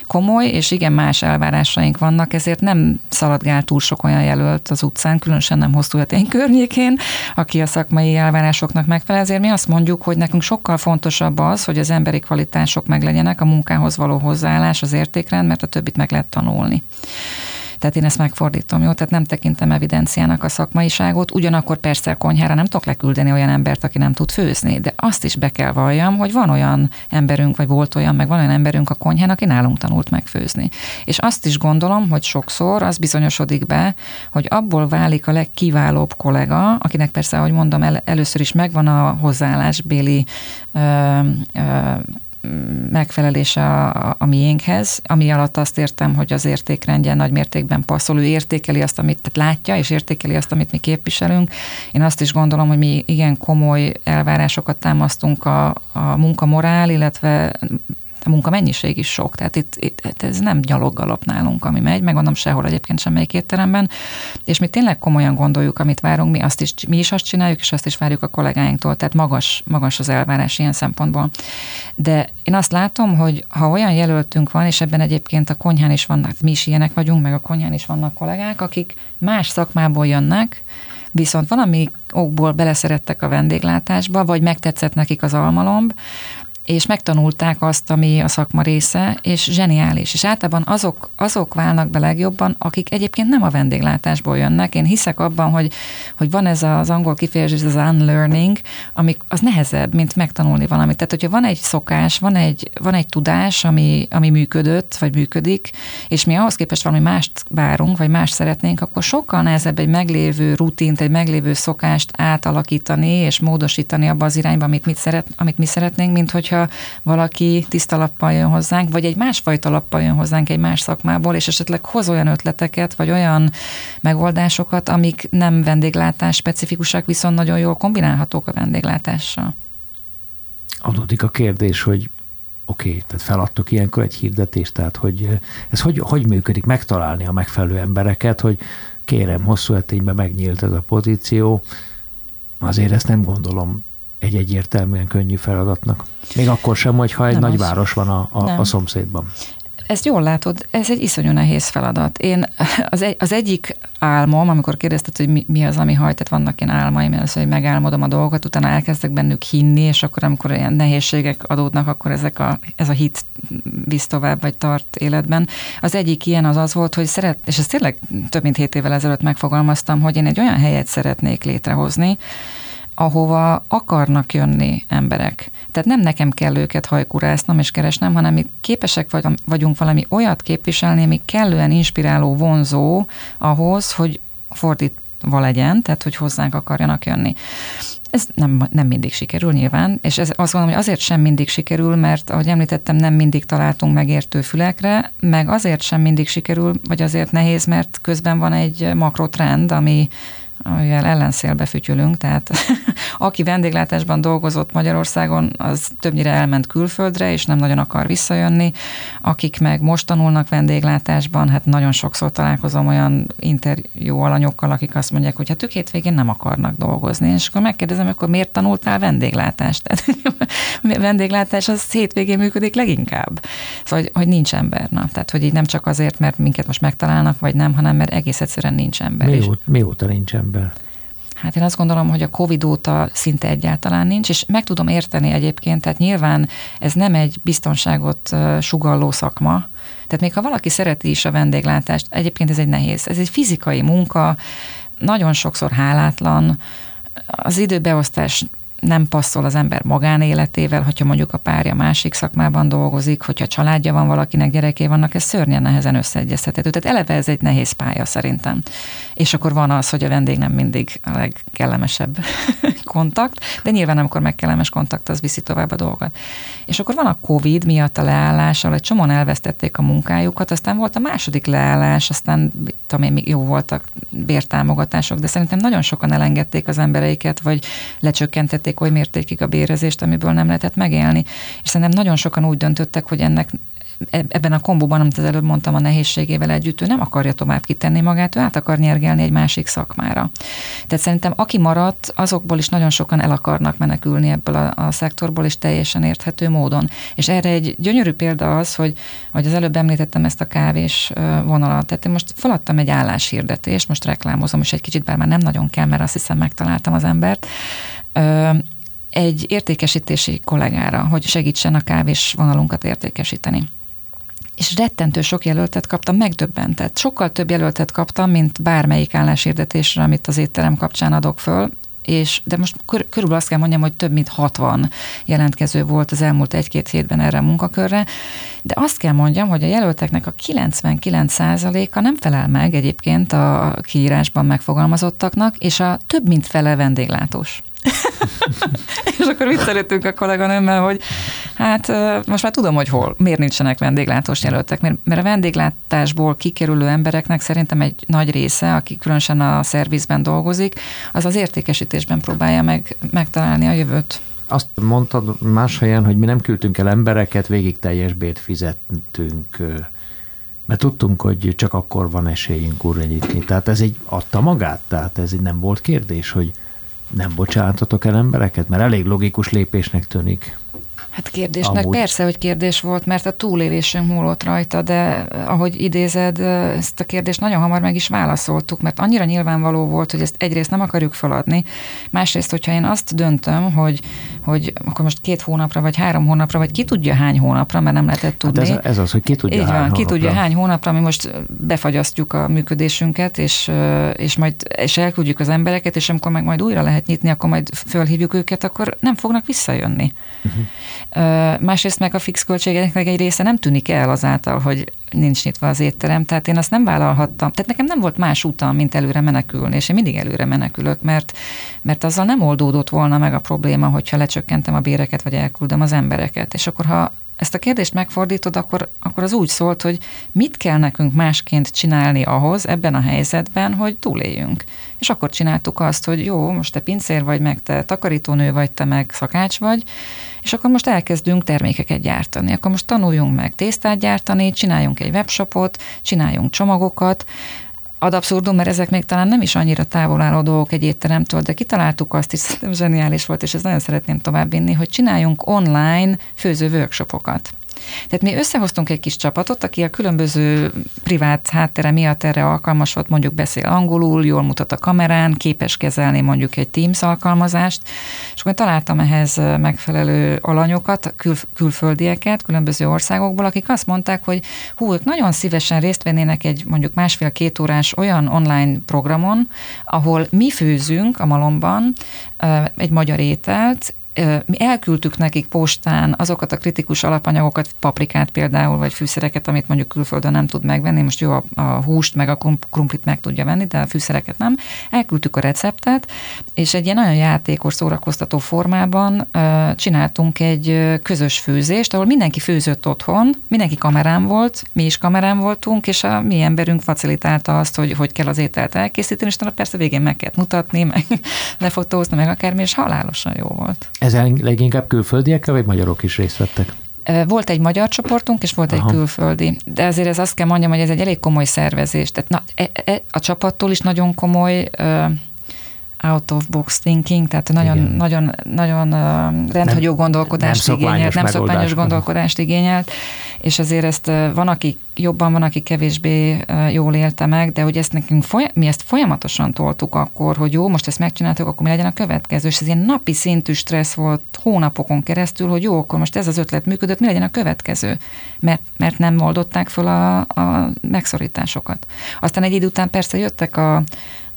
komoly és igen más elvárásaink vannak, ezért nem szaladgál túl sok olyan jelölt az utcán, különösen nem hosszú hetény környékén, aki a szakmai elvárásoknak megfelel. Ezért mi azt mondjuk, hogy nekünk sokkal fontosabb az, hogy az emberi kvalitások meglegyenek, a munkához való hozzáállás, az értékrend, mert a többit meg lehet tanulni. Tehát én ezt megfordítom, jó? Tehát nem tekintem evidenciának a szakmaiságot, ugyanakkor persze a konyhára nem tudok leküldeni olyan embert, aki nem tud főzni, de azt is be kell valljam, hogy van olyan emberünk, vagy volt olyan, meg van olyan emberünk a konyhán, aki nálunk tanult megfőzni. És azt is gondolom, hogy sokszor az bizonyosodik be, hogy abból válik a legkiválóbb kollega, akinek persze, ahogy mondom, el, először is megvan a hozzáállásbéli ö, ö, megfelelése a, a miénkhez, ami alatt azt értem, hogy az értékrendje nagy mértékben passzol, ő értékeli azt, amit látja, és értékeli azt, amit mi képviselünk. Én azt is gondolom, hogy mi igen komoly elvárásokat támasztunk a, a munkamorál, illetve a munkamennyiség is sok, tehát itt, itt ez nem gyaloggalap nálunk, ami megy, megmondom sehol egyébként semmelyik étteremben, és mi tényleg komolyan gondoljuk, amit várunk, mi, azt is, mi is azt csináljuk, és azt is várjuk a kollégáinktól, tehát magas, magas az elvárás ilyen szempontból. De én azt látom, hogy ha olyan jelöltünk van, és ebben egyébként a konyhán is vannak, mi is ilyenek vagyunk, meg a konyhán is vannak kollégák, akik más szakmából jönnek, viszont valami okból beleszerettek a vendéglátásba, vagy megtetszett nekik az almalomb, és megtanulták azt, ami a szakma része, és zseniális. És általában azok, azok válnak be legjobban, akik egyébként nem a vendéglátásból jönnek. Én hiszek abban, hogy, hogy van ez az angol kifejezés, az unlearning, ami az nehezebb, mint megtanulni valamit. Tehát, hogyha van egy szokás, van egy, van egy tudás, ami, ami működött, vagy működik, és mi ahhoz képest valami mást várunk, vagy más szeretnénk, akkor sokkal nehezebb egy meglévő rutint, egy meglévő szokást átalakítani és módosítani abba az irányba, amit, mit szeret, amit mi szeretnénk, mint hogyha valaki tiszta lappal jön hozzánk, vagy egy másfajta lappal jön hozzánk egy más szakmából, és esetleg hoz olyan ötleteket, vagy olyan megoldásokat, amik nem vendéglátás specifikusak, viszont nagyon jól kombinálhatók a vendéglátással. Adódik a kérdés, hogy oké, okay, tehát feladtok ilyenkor egy hirdetést, tehát hogy ez hogy, hogy működik, megtalálni a megfelelő embereket, hogy kérem, hosszú etényben megnyílt ez a pozíció, azért ezt nem gondolom egy egyértelműen könnyű feladatnak. Még akkor sem, hogyha egy nem nagyváros van a, a, a szomszédban ezt jól látod, ez egy iszonyú nehéz feladat. Én az, egy, az egyik álmom, amikor kérdezted, hogy mi, mi az, ami hajt, tehát vannak ilyen álmaim, az, hogy megálmodom a dolgokat, utána elkezdek bennük hinni, és akkor, amikor ilyen nehézségek adódnak, akkor ezek a, ez a hit visz tovább, vagy tart életben. Az egyik ilyen az az volt, hogy szeret, és ezt tényleg több mint hét évvel ezelőtt megfogalmaztam, hogy én egy olyan helyet szeretnék létrehozni, ahova akarnak jönni emberek. Tehát nem nekem kell őket hajkurásznom és keresnem, hanem mi képesek vagyunk valami olyat képviselni, ami kellően inspiráló, vonzó ahhoz, hogy fordítva legyen, tehát hogy hozzánk akarjanak jönni. Ez nem, nem mindig sikerül nyilván, és ez azt gondolom, hogy azért sem mindig sikerül, mert ahogy említettem, nem mindig találtunk megértő fülekre, meg azért sem mindig sikerül, vagy azért nehéz, mert közben van egy makrotrend, ami amivel ellenszélbe fütyülünk, tehát aki vendéglátásban dolgozott Magyarországon, az többnyire elment külföldre, és nem nagyon akar visszajönni. Akik meg most tanulnak vendéglátásban, hát nagyon sokszor találkozom olyan interjú alanyokkal, akik azt mondják, hogy hát ők hétvégén nem akarnak dolgozni, és akkor megkérdezem, akkor miért tanultál vendéglátást? Tehát vendéglátás az hétvégén működik leginkább. Szóval, hogy, hogy nincs ember. Na, tehát, hogy így nem csak azért, mert minket most megtalálnak, vagy nem, hanem mert egész egyszerűen nincs ember. Mióta, mióta nincs ember? Ember? Hát én azt gondolom, hogy a Covid óta szinte egyáltalán nincs, és meg tudom érteni egyébként, tehát nyilván ez nem egy biztonságot sugalló szakma, tehát még ha valaki szereti is a vendéglátást, egyébként ez egy nehéz. Ez egy fizikai munka, nagyon sokszor hálátlan, az időbeosztás nem passzol az ember magánéletével, hogyha mondjuk a párja másik szakmában dolgozik, hogyha családja van valakinek, gyereké vannak, ez szörnyen nehezen összeegyeztethető. Tehát eleve ez egy nehéz pálya szerintem. És akkor van az, hogy a vendég nem mindig a legkellemesebb kontakt, de nyilván amikor megkellemes kontakt, az viszi tovább a dolgot. És akkor van a Covid miatt a leállás, ahol egy csomóan elvesztették a munkájukat, aztán volt a második leállás, aztán tudom én, még jó voltak bértámogatások, de szerintem nagyon sokan elengedték az embereiket, vagy lecsökkentették csökkentették oly mértékig a bérezést, amiből nem lehetett megélni. És szerintem nagyon sokan úgy döntöttek, hogy ennek ebben a kombóban, amit az előbb mondtam, a nehézségével együtt, ő nem akarja tovább kitenni magát, ő át akar nyergelni egy másik szakmára. Tehát szerintem aki maradt, azokból is nagyon sokan el akarnak menekülni ebből a, a szektorból, és teljesen érthető módon. És erre egy gyönyörű példa az, hogy, hogy az előbb említettem ezt a kávés vonalat. Tehát én most feladtam egy álláshirdetést, most reklámozom, és egy kicsit, bár már nem nagyon kell, mert azt hiszem megtaláltam az embert, egy értékesítési kollégára, hogy segítsen a kávés vonalunkat értékesíteni. És rettentő sok jelöltet kaptam, megdöbbentett. Sokkal több jelöltet kaptam, mint bármelyik álláshirdetésre, amit az étterem kapcsán adok föl, és, de most kör, körülbelül azt kell mondjam, hogy több mint 60 jelentkező volt az elmúlt egy-két hétben erre a munkakörre, de azt kell mondjam, hogy a jelölteknek a 99%-a nem felel meg egyébként a kiírásban megfogalmazottaknak, és a több mint fele vendéglátós. és akkor viccelődtünk a kolléganőmmel, hogy hát most már tudom, hogy hol, miért nincsenek vendéglátós jelöltek, mert, mert a vendéglátásból kikerülő embereknek szerintem egy nagy része, aki különösen a szervizben dolgozik, az az értékesítésben próbálja meg, megtalálni a jövőt. Azt mondtad más helyen, hogy mi nem küldtünk el embereket, végig teljes bért fizettünk mert tudtunk, hogy csak akkor van esélyünk urányítni. Tehát ez így adta magát, tehát ez így nem volt kérdés, hogy nem bocsátotok el embereket? Mert elég logikus lépésnek tűnik. Hát kérdésnek Amúgy. persze, hogy kérdés volt, mert a túlélésünk múlott rajta, de ahogy idézed, ezt a kérdést nagyon hamar meg is válaszoltuk, mert annyira nyilvánvaló volt, hogy ezt egyrészt nem akarjuk feladni, másrészt, hogyha én azt döntöm, hogy, hogy akkor most két hónapra, vagy három hónapra, vagy ki tudja hány hónapra, mert nem lehetett tudni. Hát ez, ez az, hogy ki tudja Így hány van, ki tudja hány hónapra, mi most befagyasztjuk a működésünket, és, és majd és elküldjük az embereket, és amikor meg majd újra lehet nyitni, akkor majd fölhívjuk őket, akkor nem fognak visszajönni. Uh-huh. Másrészt meg a fix költségeknek egy része nem tűnik el azáltal, hogy nincs nyitva az étterem, tehát én azt nem vállalhattam. Tehát nekem nem volt más utam, mint előre menekülni, és én mindig előre menekülök, mert, mert azzal nem oldódott volna meg a probléma, hogyha lecsökkentem a béreket, vagy elküldöm az embereket. És akkor, ha ezt a kérdést megfordítod, akkor, akkor az úgy szólt, hogy mit kell nekünk másként csinálni ahhoz ebben a helyzetben, hogy túléljünk. És akkor csináltuk azt, hogy jó, most te pincér vagy, meg te takarítónő vagy, te meg szakács vagy, és akkor most elkezdünk termékeket gyártani. Akkor most tanuljunk meg tésztát gyártani, csináljunk egy webshopot, csináljunk csomagokat, ad abszurdum, mert ezek még talán nem is annyira távol álló dolgok egy étteremtől, de kitaláltuk azt is, szerintem zseniális volt, és ezt nagyon szeretném továbbvinni, hogy csináljunk online főző workshopokat. Tehát mi összehoztunk egy kis csapatot, aki a különböző privát háttere miatt erre alkalmas volt, mondjuk beszél angolul, jól mutat a kamerán, képes kezelni mondjuk egy Teams alkalmazást, és akkor találtam ehhez megfelelő alanyokat, kül- külföldieket, különböző országokból, akik azt mondták, hogy hú, ők nagyon szívesen részt vennének egy mondjuk másfél-két órás olyan online programon, ahol mi főzünk a malomban egy magyar ételt, mi elküldtük nekik postán azokat a kritikus alapanyagokat, paprikát például, vagy fűszereket, amit mondjuk külföldön nem tud megvenni, most jó, a, a húst meg a krumplit meg tudja venni, de a fűszereket nem. Elküldtük a receptet, és egy ilyen nagyon játékos, szórakoztató formában csináltunk egy közös főzést, ahol mindenki főzött otthon, mindenki kamerán volt, mi is kamerán voltunk, és a mi emberünk facilitálta azt, hogy hogy kell az ételt elkészíteni, és persze végén meg kellett mutatni, meg lefotózni, meg akármi, és halálosan jó volt. Ezen leginkább külföldiekkel, vagy magyarok is részt vettek? Volt egy magyar csoportunk, és volt Aha. egy külföldi. De azért ez azt kell mondjam, hogy ez egy elég komoly szervezés. Tehát na, e, e, a csapattól is nagyon komoly out of box thinking, tehát nagyon, nagyon, nagyon rendhagyó gondolkodást nem igényelt, nem szokványos gondolkodást igényelt, és azért ezt van, aki jobban, van, aki kevésbé jól élte meg, de hogy ezt nekünk folyam, mi ezt folyamatosan toltuk akkor, hogy jó, most ezt megcsináltuk, akkor mi legyen a következő, és ez ilyen napi szintű stressz volt hónapokon keresztül, hogy jó, akkor most ez az ötlet működött, mi legyen a következő, mert, mert nem oldották föl a, a megszorításokat. Aztán egy idő után persze jöttek a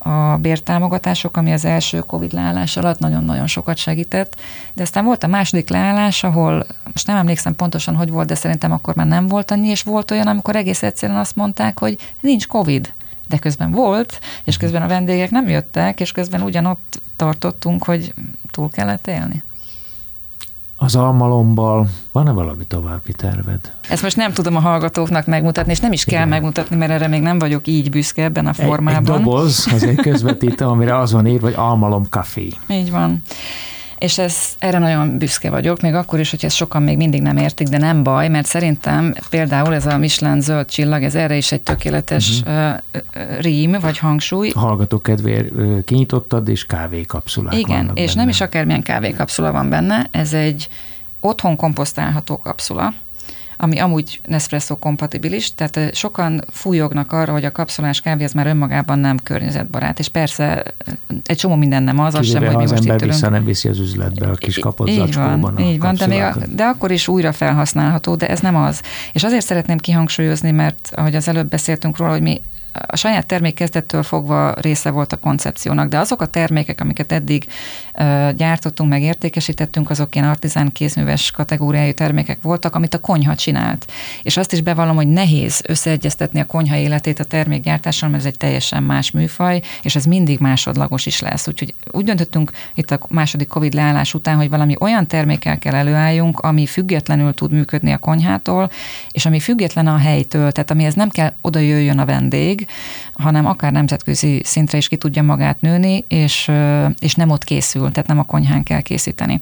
a bértámogatások, ami az első Covid leállás alatt nagyon-nagyon sokat segített, de aztán volt a második leállás, ahol most nem emlékszem pontosan, hogy volt, de szerintem akkor már nem volt annyi, és volt olyan, amikor egész egyszerűen azt mondták, hogy nincs Covid, de közben volt, és közben a vendégek nem jöttek, és közben ugyanott tartottunk, hogy túl kellett élni az almalommal van-e valami további terved? Ezt most nem tudom a hallgatóknak megmutatni, és nem is kell Igen. megmutatni, mert erre még nem vagyok így büszke ebben a formában. Egy, egy doboz, az egy közvetítő, amire az van írva, hogy almalom kafé. Így van és ez, erre nagyon büszke vagyok, még akkor is, hogy ezt sokan még mindig nem értik, de nem baj, mert szerintem például ez a Michelin zöld csillag, ez erre is egy tökéletes uh-huh. rím, vagy hangsúly. A hallgatók kedvéért kinyitottad, és kávékapszulák Igen, és benne. nem is akármilyen kávékapszula van benne, ez egy otthon komposztálható kapszula, ami amúgy Nespresso kompatibilis, tehát sokan fújognak arra, hogy a kapszolás kávé az már önmagában nem környezetbarát, és persze egy csomó minden nem az, az sem, hogy mi az most ember vissza nem viszi az üzletbe a kis kapott így van, így van, de, még a, de akkor is újra felhasználható, de ez nem az. És azért szeretném kihangsúlyozni, mert ahogy az előbb beszéltünk róla, hogy mi a saját termék kezdettől fogva része volt a koncepciónak, de azok a termékek, amiket eddig gyártottunk, meg értékesítettünk, azok ilyen artizán kézműves kategóriájú termékek voltak, amit a konyha csinált. És azt is bevallom, hogy nehéz összeegyeztetni a konyha életét a termékgyártással, mert ez egy teljesen más műfaj, és ez mindig másodlagos is lesz. Úgyhogy úgy döntöttünk itt a második Covid leállás után, hogy valami olyan termékkel kell előálljunk, ami függetlenül tud működni a konyhától, és ami független a helytől, tehát amihez nem kell oda jöjjön a vendég, hanem akár nemzetközi szintre is ki tudja magát nőni, és, és nem ott készül, tehát nem a konyhán kell készíteni.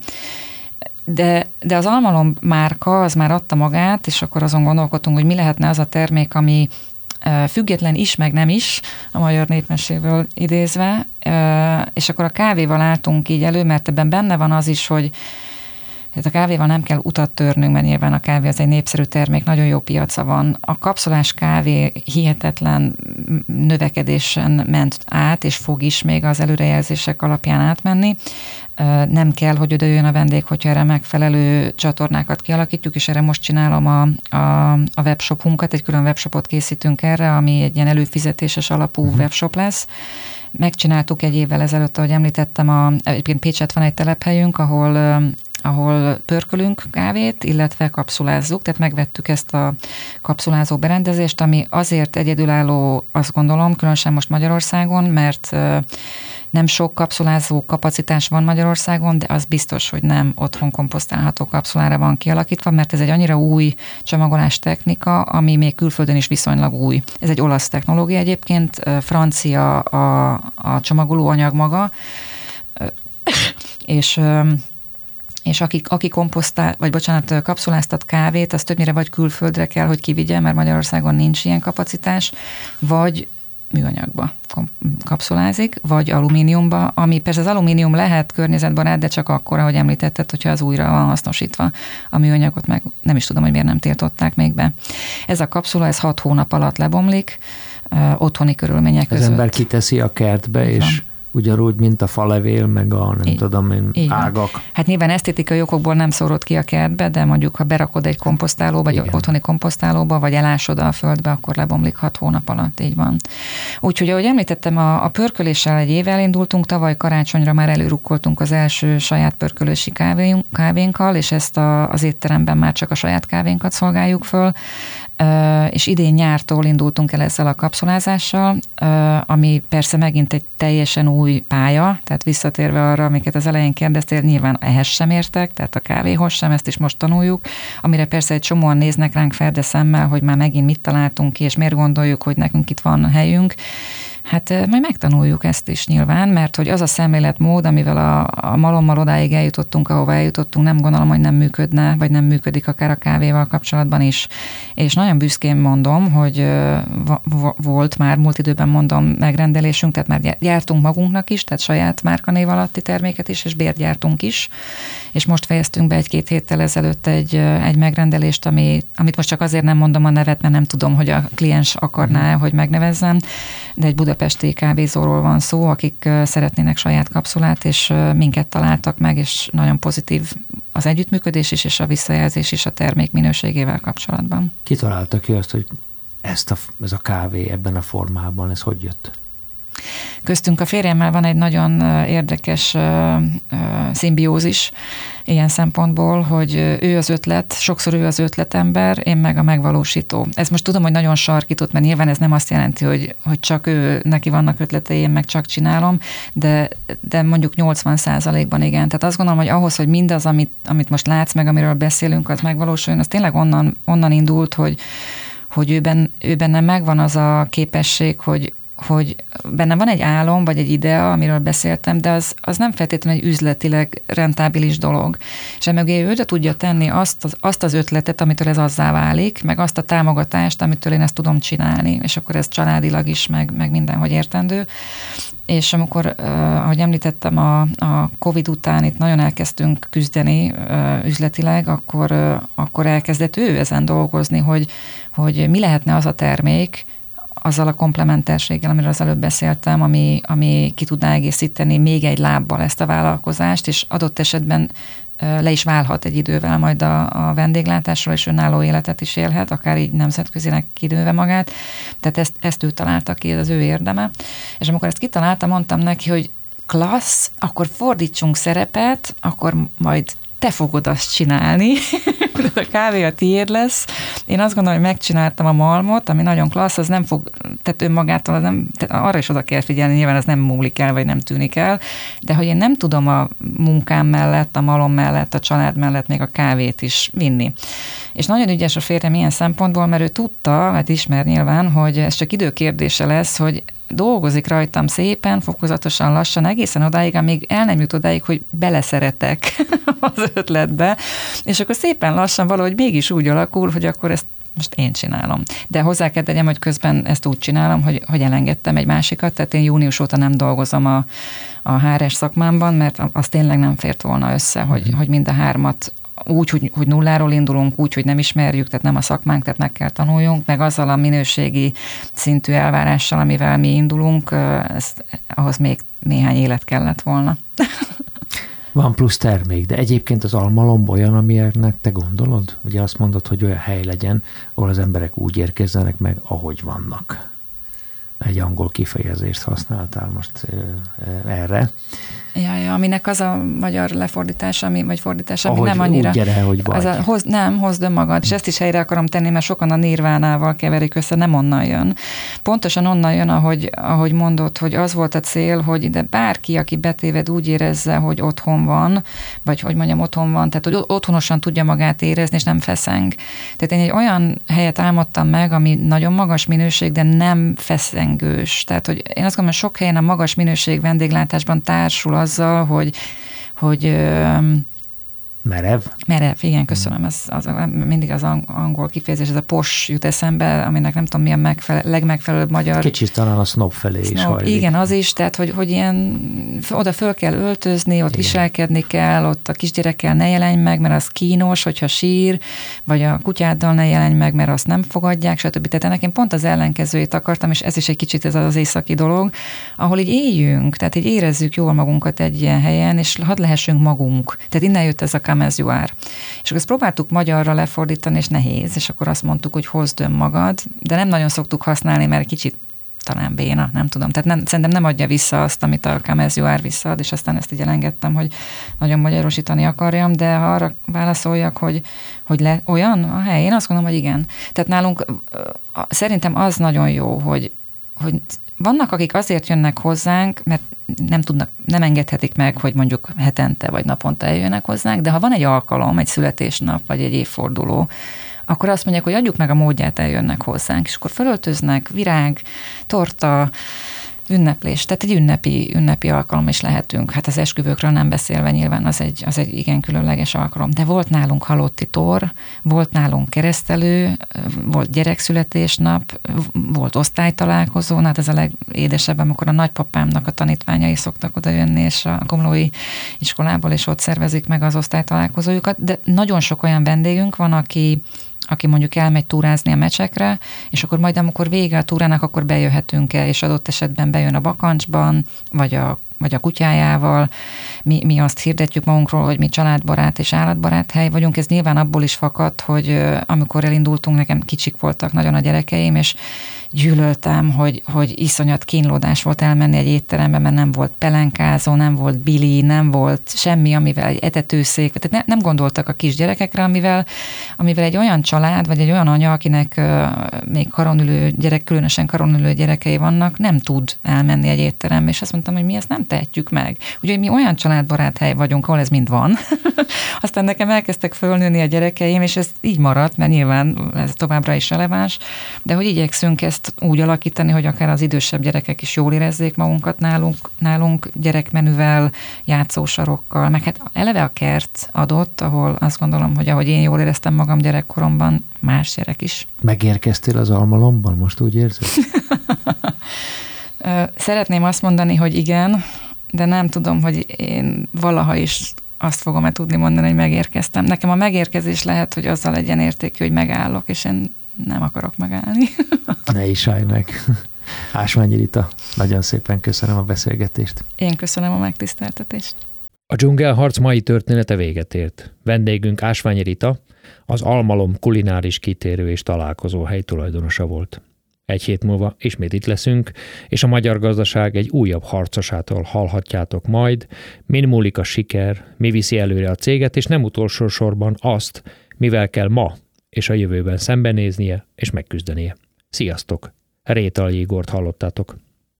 De, de az almalom márka az már adta magát, és akkor azon gondolkodtunk, hogy mi lehetne az a termék, ami független is, meg nem is, a magyar népmeséből idézve, és akkor a kávéval álltunk így elő, mert ebben benne van az is, hogy Tehát a kávéval nem kell utat törnünk, mert nyilván a kávé az egy népszerű termék, nagyon jó piaca van. A kapszolás kávé hihetetlen növekedésen ment át, és fog is még az előrejelzések alapján átmenni nem kell, hogy oda a vendég, hogyha erre megfelelő csatornákat kialakítjuk, és erre most csinálom a, a, a webshopunkat, egy külön webshopot készítünk erre, ami egy ilyen előfizetéses alapú uh-huh. webshop lesz. Megcsináltuk egy évvel ezelőtt, ahogy említettem, a, egyébként Pécset van egy telephelyünk, ahol ahol pörkölünk kávét, illetve kapszulázzuk, tehát megvettük ezt a kapszulázó berendezést, ami azért egyedülálló, azt gondolom, különösen most Magyarországon, mert nem sok kapszulázó kapacitás van Magyarországon, de az biztos, hogy nem otthon komposztálható kapszulára van kialakítva, mert ez egy annyira új csomagolás technika, ami még külföldön is viszonylag új. Ez egy olasz technológia egyébként, francia a, a csomagolóanyag maga, és és aki, aki komposztál, vagy bocsánat, kapszuláztat kávét, az többnyire vagy külföldre kell, hogy kivigye, mert Magyarországon nincs ilyen kapacitás, vagy műanyagba kapszulázik, vagy alumíniumba, ami persze az alumínium lehet környezetbarát, de csak akkor, ahogy említetted, hogyha az újra van hasznosítva a műanyagot, meg nem is tudom, hogy miért nem tiltották még be. Ez a kapszula, ez hat hónap alatt lebomlik, otthoni körülmények között. Az ember kiteszi a kertbe, és ugyanúgy, mint a falevél, meg a nem így, tudom én, így ágak. Van. Hát nyilván esztétikai okokból nem szórod ki a kertbe, de mondjuk ha berakod egy komposztálóba, vagy Igen. otthoni komposztálóba, vagy elásod a földbe, akkor lebomlik hat hónap alatt, így van. Úgyhogy, ahogy említettem, a, a pörköléssel egy évvel indultunk, tavaly karácsonyra már előrukkoltunk az első saját pörkölési kávénk, kávénkkal, és ezt a, az étteremben már csak a saját kávénkat szolgáljuk föl és idén nyártól indultunk el ezzel a kapszulázással, ami persze megint egy teljesen új pálya, tehát visszatérve arra, amiket az elején kérdeztél, nyilván ehhez sem értek, tehát a kávéhoz sem, ezt is most tanuljuk, amire persze egy csomóan néznek ránk ferde szemmel, hogy már megint mit találtunk ki, és miért gondoljuk, hogy nekünk itt van helyünk, Hát majd megtanuljuk ezt is nyilván, mert hogy az a szemléletmód, amivel a, a malommal odáig eljutottunk, ahova eljutottunk, nem gondolom, hogy nem működne, vagy nem működik akár a kávéval kapcsolatban is. És nagyon büszkén mondom, hogy volt már múlt időben mondom megrendelésünk, tehát már gyártunk magunknak is, tehát saját márkanév alatti terméket is, és bérgyártunk is. És most fejeztünk be egy-két héttel ezelőtt egy, egy megrendelést, ami, amit most csak azért nem mondom a nevet, mert nem tudom, hogy a kliens akarná, hogy megnevezzem, de egy budapesti kávézóról van szó, akik szeretnének saját kapszulát, és minket találtak meg, és nagyon pozitív az együttműködés is, és a visszajelzés is a termék minőségével kapcsolatban. Ki találta ki azt, hogy ezt a, ez a kávé ebben a formában, ez hogy jött? Köztünk a férjemmel van egy nagyon érdekes szimbiózis ilyen szempontból, hogy ő az ötlet, sokszor ő az ötletember, én meg a megvalósító. Ez most tudom, hogy nagyon sarkított, mert nyilván ez nem azt jelenti, hogy, hogy csak ő, neki vannak ötletei, én meg csak csinálom, de, de mondjuk 80 ban igen. Tehát azt gondolom, hogy ahhoz, hogy mindaz, amit, amit most látsz meg, amiről beszélünk, az megvalósuljon, az tényleg onnan, onnan indult, hogy, hogy őben, őben nem megvan az a képesség, hogy, hogy benne van egy álom, vagy egy idea, amiről beszéltem, de az, az nem feltétlenül egy üzletileg rentábilis dolog. És emögé ő tudja tenni azt az, azt az ötletet, amitől ez azzá válik, meg azt a támogatást, amitől én ezt tudom csinálni, és akkor ez családilag is, meg, meg mindenhogy értendő. És amikor, ahogy említettem, a, a COVID után itt nagyon elkezdtünk küzdeni üzletileg, akkor, akkor elkezdett ő ezen dolgozni, hogy, hogy mi lehetne az a termék, azzal a komplementerséggel, amiről az előbb beszéltem, ami, ami ki tudná egészíteni még egy lábbal ezt a vállalkozást, és adott esetben le is válhat egy idővel majd a, a vendéglátásról, és önálló életet is élhet, akár így nemzetközinek kidőve magát. Tehát ezt, ezt ő találta ki, ez az ő érdeme. És amikor ezt kitalálta, mondtam neki, hogy klassz, akkor fordítsunk szerepet, akkor majd te fogod azt csinálni, a kávé a tiéd lesz. Én azt gondolom, hogy megcsináltam a malmot, ami nagyon klassz, az nem fog, tehát önmagától, az nem, tehát arra is oda kell figyelni, nyilván az nem múlik el, vagy nem tűnik el, de hogy én nem tudom a munkám mellett, a malom mellett, a család mellett még a kávét is vinni. És nagyon ügyes a férjem ilyen szempontból, mert ő tudta, hát ismer nyilván, hogy ez csak időkérdése lesz, hogy dolgozik rajtam szépen, fokozatosan, lassan, egészen odáig, amíg el nem jut odáig, hogy beleszeretek az ötletbe, és akkor szépen lassan valahogy mégis úgy alakul, hogy akkor ezt most én csinálom. De hozzá kell tegyem, hogy közben ezt úgy csinálom, hogy, hogy elengedtem egy másikat, tehát én június óta nem dolgozom a, a HRS szakmámban, mert az tényleg nem fért volna össze, hogy, mm. hogy mind a hármat úgy, hogy, hogy nulláról indulunk, úgy, hogy nem ismerjük, tehát nem a szakmánk, tehát meg kell tanuljunk, meg azzal a minőségi szintű elvárással, amivel mi indulunk, ezt, ahhoz még néhány élet kellett volna. Van plusz termék, de egyébként az almalom olyan, amilyennek te gondolod? Ugye azt mondod, hogy olyan hely legyen, ahol az emberek úgy érkezzenek meg, ahogy vannak. Egy angol kifejezést használtál most erre. Ja, ja, aminek az a magyar lefordítása, ami, vagy fordítás, ami Ahogy nem annyira... Úgy gyere, hogy vagy. Az a, hoz, nem, hozd önmagad, és ezt is helyre akarom tenni, mert sokan a nirvánával keverik össze, nem onnan jön. Pontosan onnan jön, ahogy, ahogy mondod, hogy az volt a cél, hogy de bárki, aki betéved úgy érezze, hogy otthon van, vagy hogy mondjam, otthon van, tehát hogy otthonosan tudja magát érezni, és nem feszeng. Tehát én egy olyan helyet álmodtam meg, ami nagyon magas minőség, de nem feszengős. Tehát, hogy én azt gondolom, hogy sok helyen a magas minőség vendéglátásban társul azzal, hogy, hogy Merev? Merev, igen, köszönöm. Ez, az, mindig az angol kifejezés, ez a pos jut eszembe, aminek nem tudom, milyen megfelel, legmegfelelőbb magyar. Kicsit talán a snob felé snob, is hajlik. Igen, az is, tehát hogy, hogy ilyen, oda föl kell öltözni, ott igen. viselkedni kell, ott a kisgyerekkel ne jelenj meg, mert az kínos, hogyha sír, vagy a kutyáddal ne jelenj meg, mert azt nem fogadják, stb. Tehát ennek én pont az ellenkezőjét akartam, és ez is egy kicsit ez az északi dolog, ahol így éljünk, tehát így érezzük jól magunkat egy ilyen helyen, és hadd lehessünk magunk. Tehát innen jött ez a are. És akkor ezt próbáltuk magyarra lefordítani, és nehéz, és akkor azt mondtuk, hogy hozd önmagad, de nem nagyon szoktuk használni, mert kicsit talán béna, nem tudom. Tehát nem, szerintem nem adja vissza azt, amit a are visszaad, és aztán ezt így elengedtem, hogy nagyon magyarosítani akarjam, de ha arra válaszoljak, hogy, hogy le, olyan a hely, én azt gondolom, hogy igen. Tehát nálunk szerintem az nagyon jó, hogy, hogy vannak, akik azért jönnek hozzánk, mert nem tudnak, nem engedhetik meg, hogy mondjuk hetente vagy naponta eljönnek hozzánk, de ha van egy alkalom, egy születésnap vagy egy évforduló, akkor azt mondják, hogy adjuk meg a módját, eljönnek hozzánk, és akkor fölöltöznek, virág, torta, ünneplés, tehát egy ünnepi, ünnepi alkalom is lehetünk. Hát az esküvőkről nem beszélve nyilván az egy, az egy igen különleges alkalom. De volt nálunk halotti tor, volt nálunk keresztelő, volt gyerekszületésnap, volt osztálytalálkozó, hát ez a legédesebb, amikor a nagypapámnak a tanítványai szoktak oda jönni, és a komlói iskolából, és ott szervezik meg az osztálytalálkozójukat, de nagyon sok olyan vendégünk van, aki aki mondjuk elmegy túrázni a mecsekre, és akkor majd amikor vége a túrának, akkor bejöhetünk el, és adott esetben bejön a bakancsban, vagy a vagy a kutyájával. Mi, mi azt hirdetjük magunkról, hogy mi családbarát és állatbarát hely vagyunk. Ez nyilván abból is fakad, hogy amikor elindultunk, nekem kicsik voltak nagyon a gyerekeim, és gyűlöltem, hogy, hogy iszonyat kínlódás volt elmenni egy étterembe, mert nem volt pelenkázó, nem volt bili, nem volt semmi, amivel egy etetőszék, tehát ne, nem gondoltak a kisgyerekekre, amivel, amivel egy olyan család, vagy egy olyan anya, akinek még karonülő gyerek, különösen karonülő gyerekei vannak, nem tud elmenni egy étterembe, és azt mondtam, hogy mi ezt nem tehetjük meg. Ugye mi olyan családbarát hely vagyunk, ahol ez mind van. Aztán nekem elkezdtek fölnőni a gyerekeim, és ez így maradt, mert nyilván ez továbbra is releváns, de hogy igyekszünk ezt ezt úgy alakítani, hogy akár az idősebb gyerekek is jól érezzék magunkat nálunk, nálunk gyerekmenüvel, játszósarokkal, meg hát eleve a kert adott, ahol azt gondolom, hogy ahogy én jól éreztem magam gyerekkoromban, más gyerek is. Megérkeztél az almalomban, most úgy érzed? Szeretném azt mondani, hogy igen, de nem tudom, hogy én valaha is azt fogom-e tudni mondani, hogy megérkeztem. Nekem a megérkezés lehet, hogy azzal legyen értékű, hogy megállok, és én nem akarok megállni. ne is állj meg. Ásványi Rita, nagyon szépen köszönöm a beszélgetést. Én köszönöm a megtiszteltetést. A dzsungelharc mai története véget ért. Vendégünk Ásványi Rita, az Almalom kulináris kitérő és találkozó hely tulajdonosa volt. Egy hét múlva ismét itt leszünk, és a magyar gazdaság egy újabb harcosától hallhatjátok majd, min múlik a siker, mi viszi előre a céget, és nem utolsó sorban azt, mivel kell ma és a jövőben szembenéznie és megküzdenie. Sziasztok! Rétal Jégort hallottátok.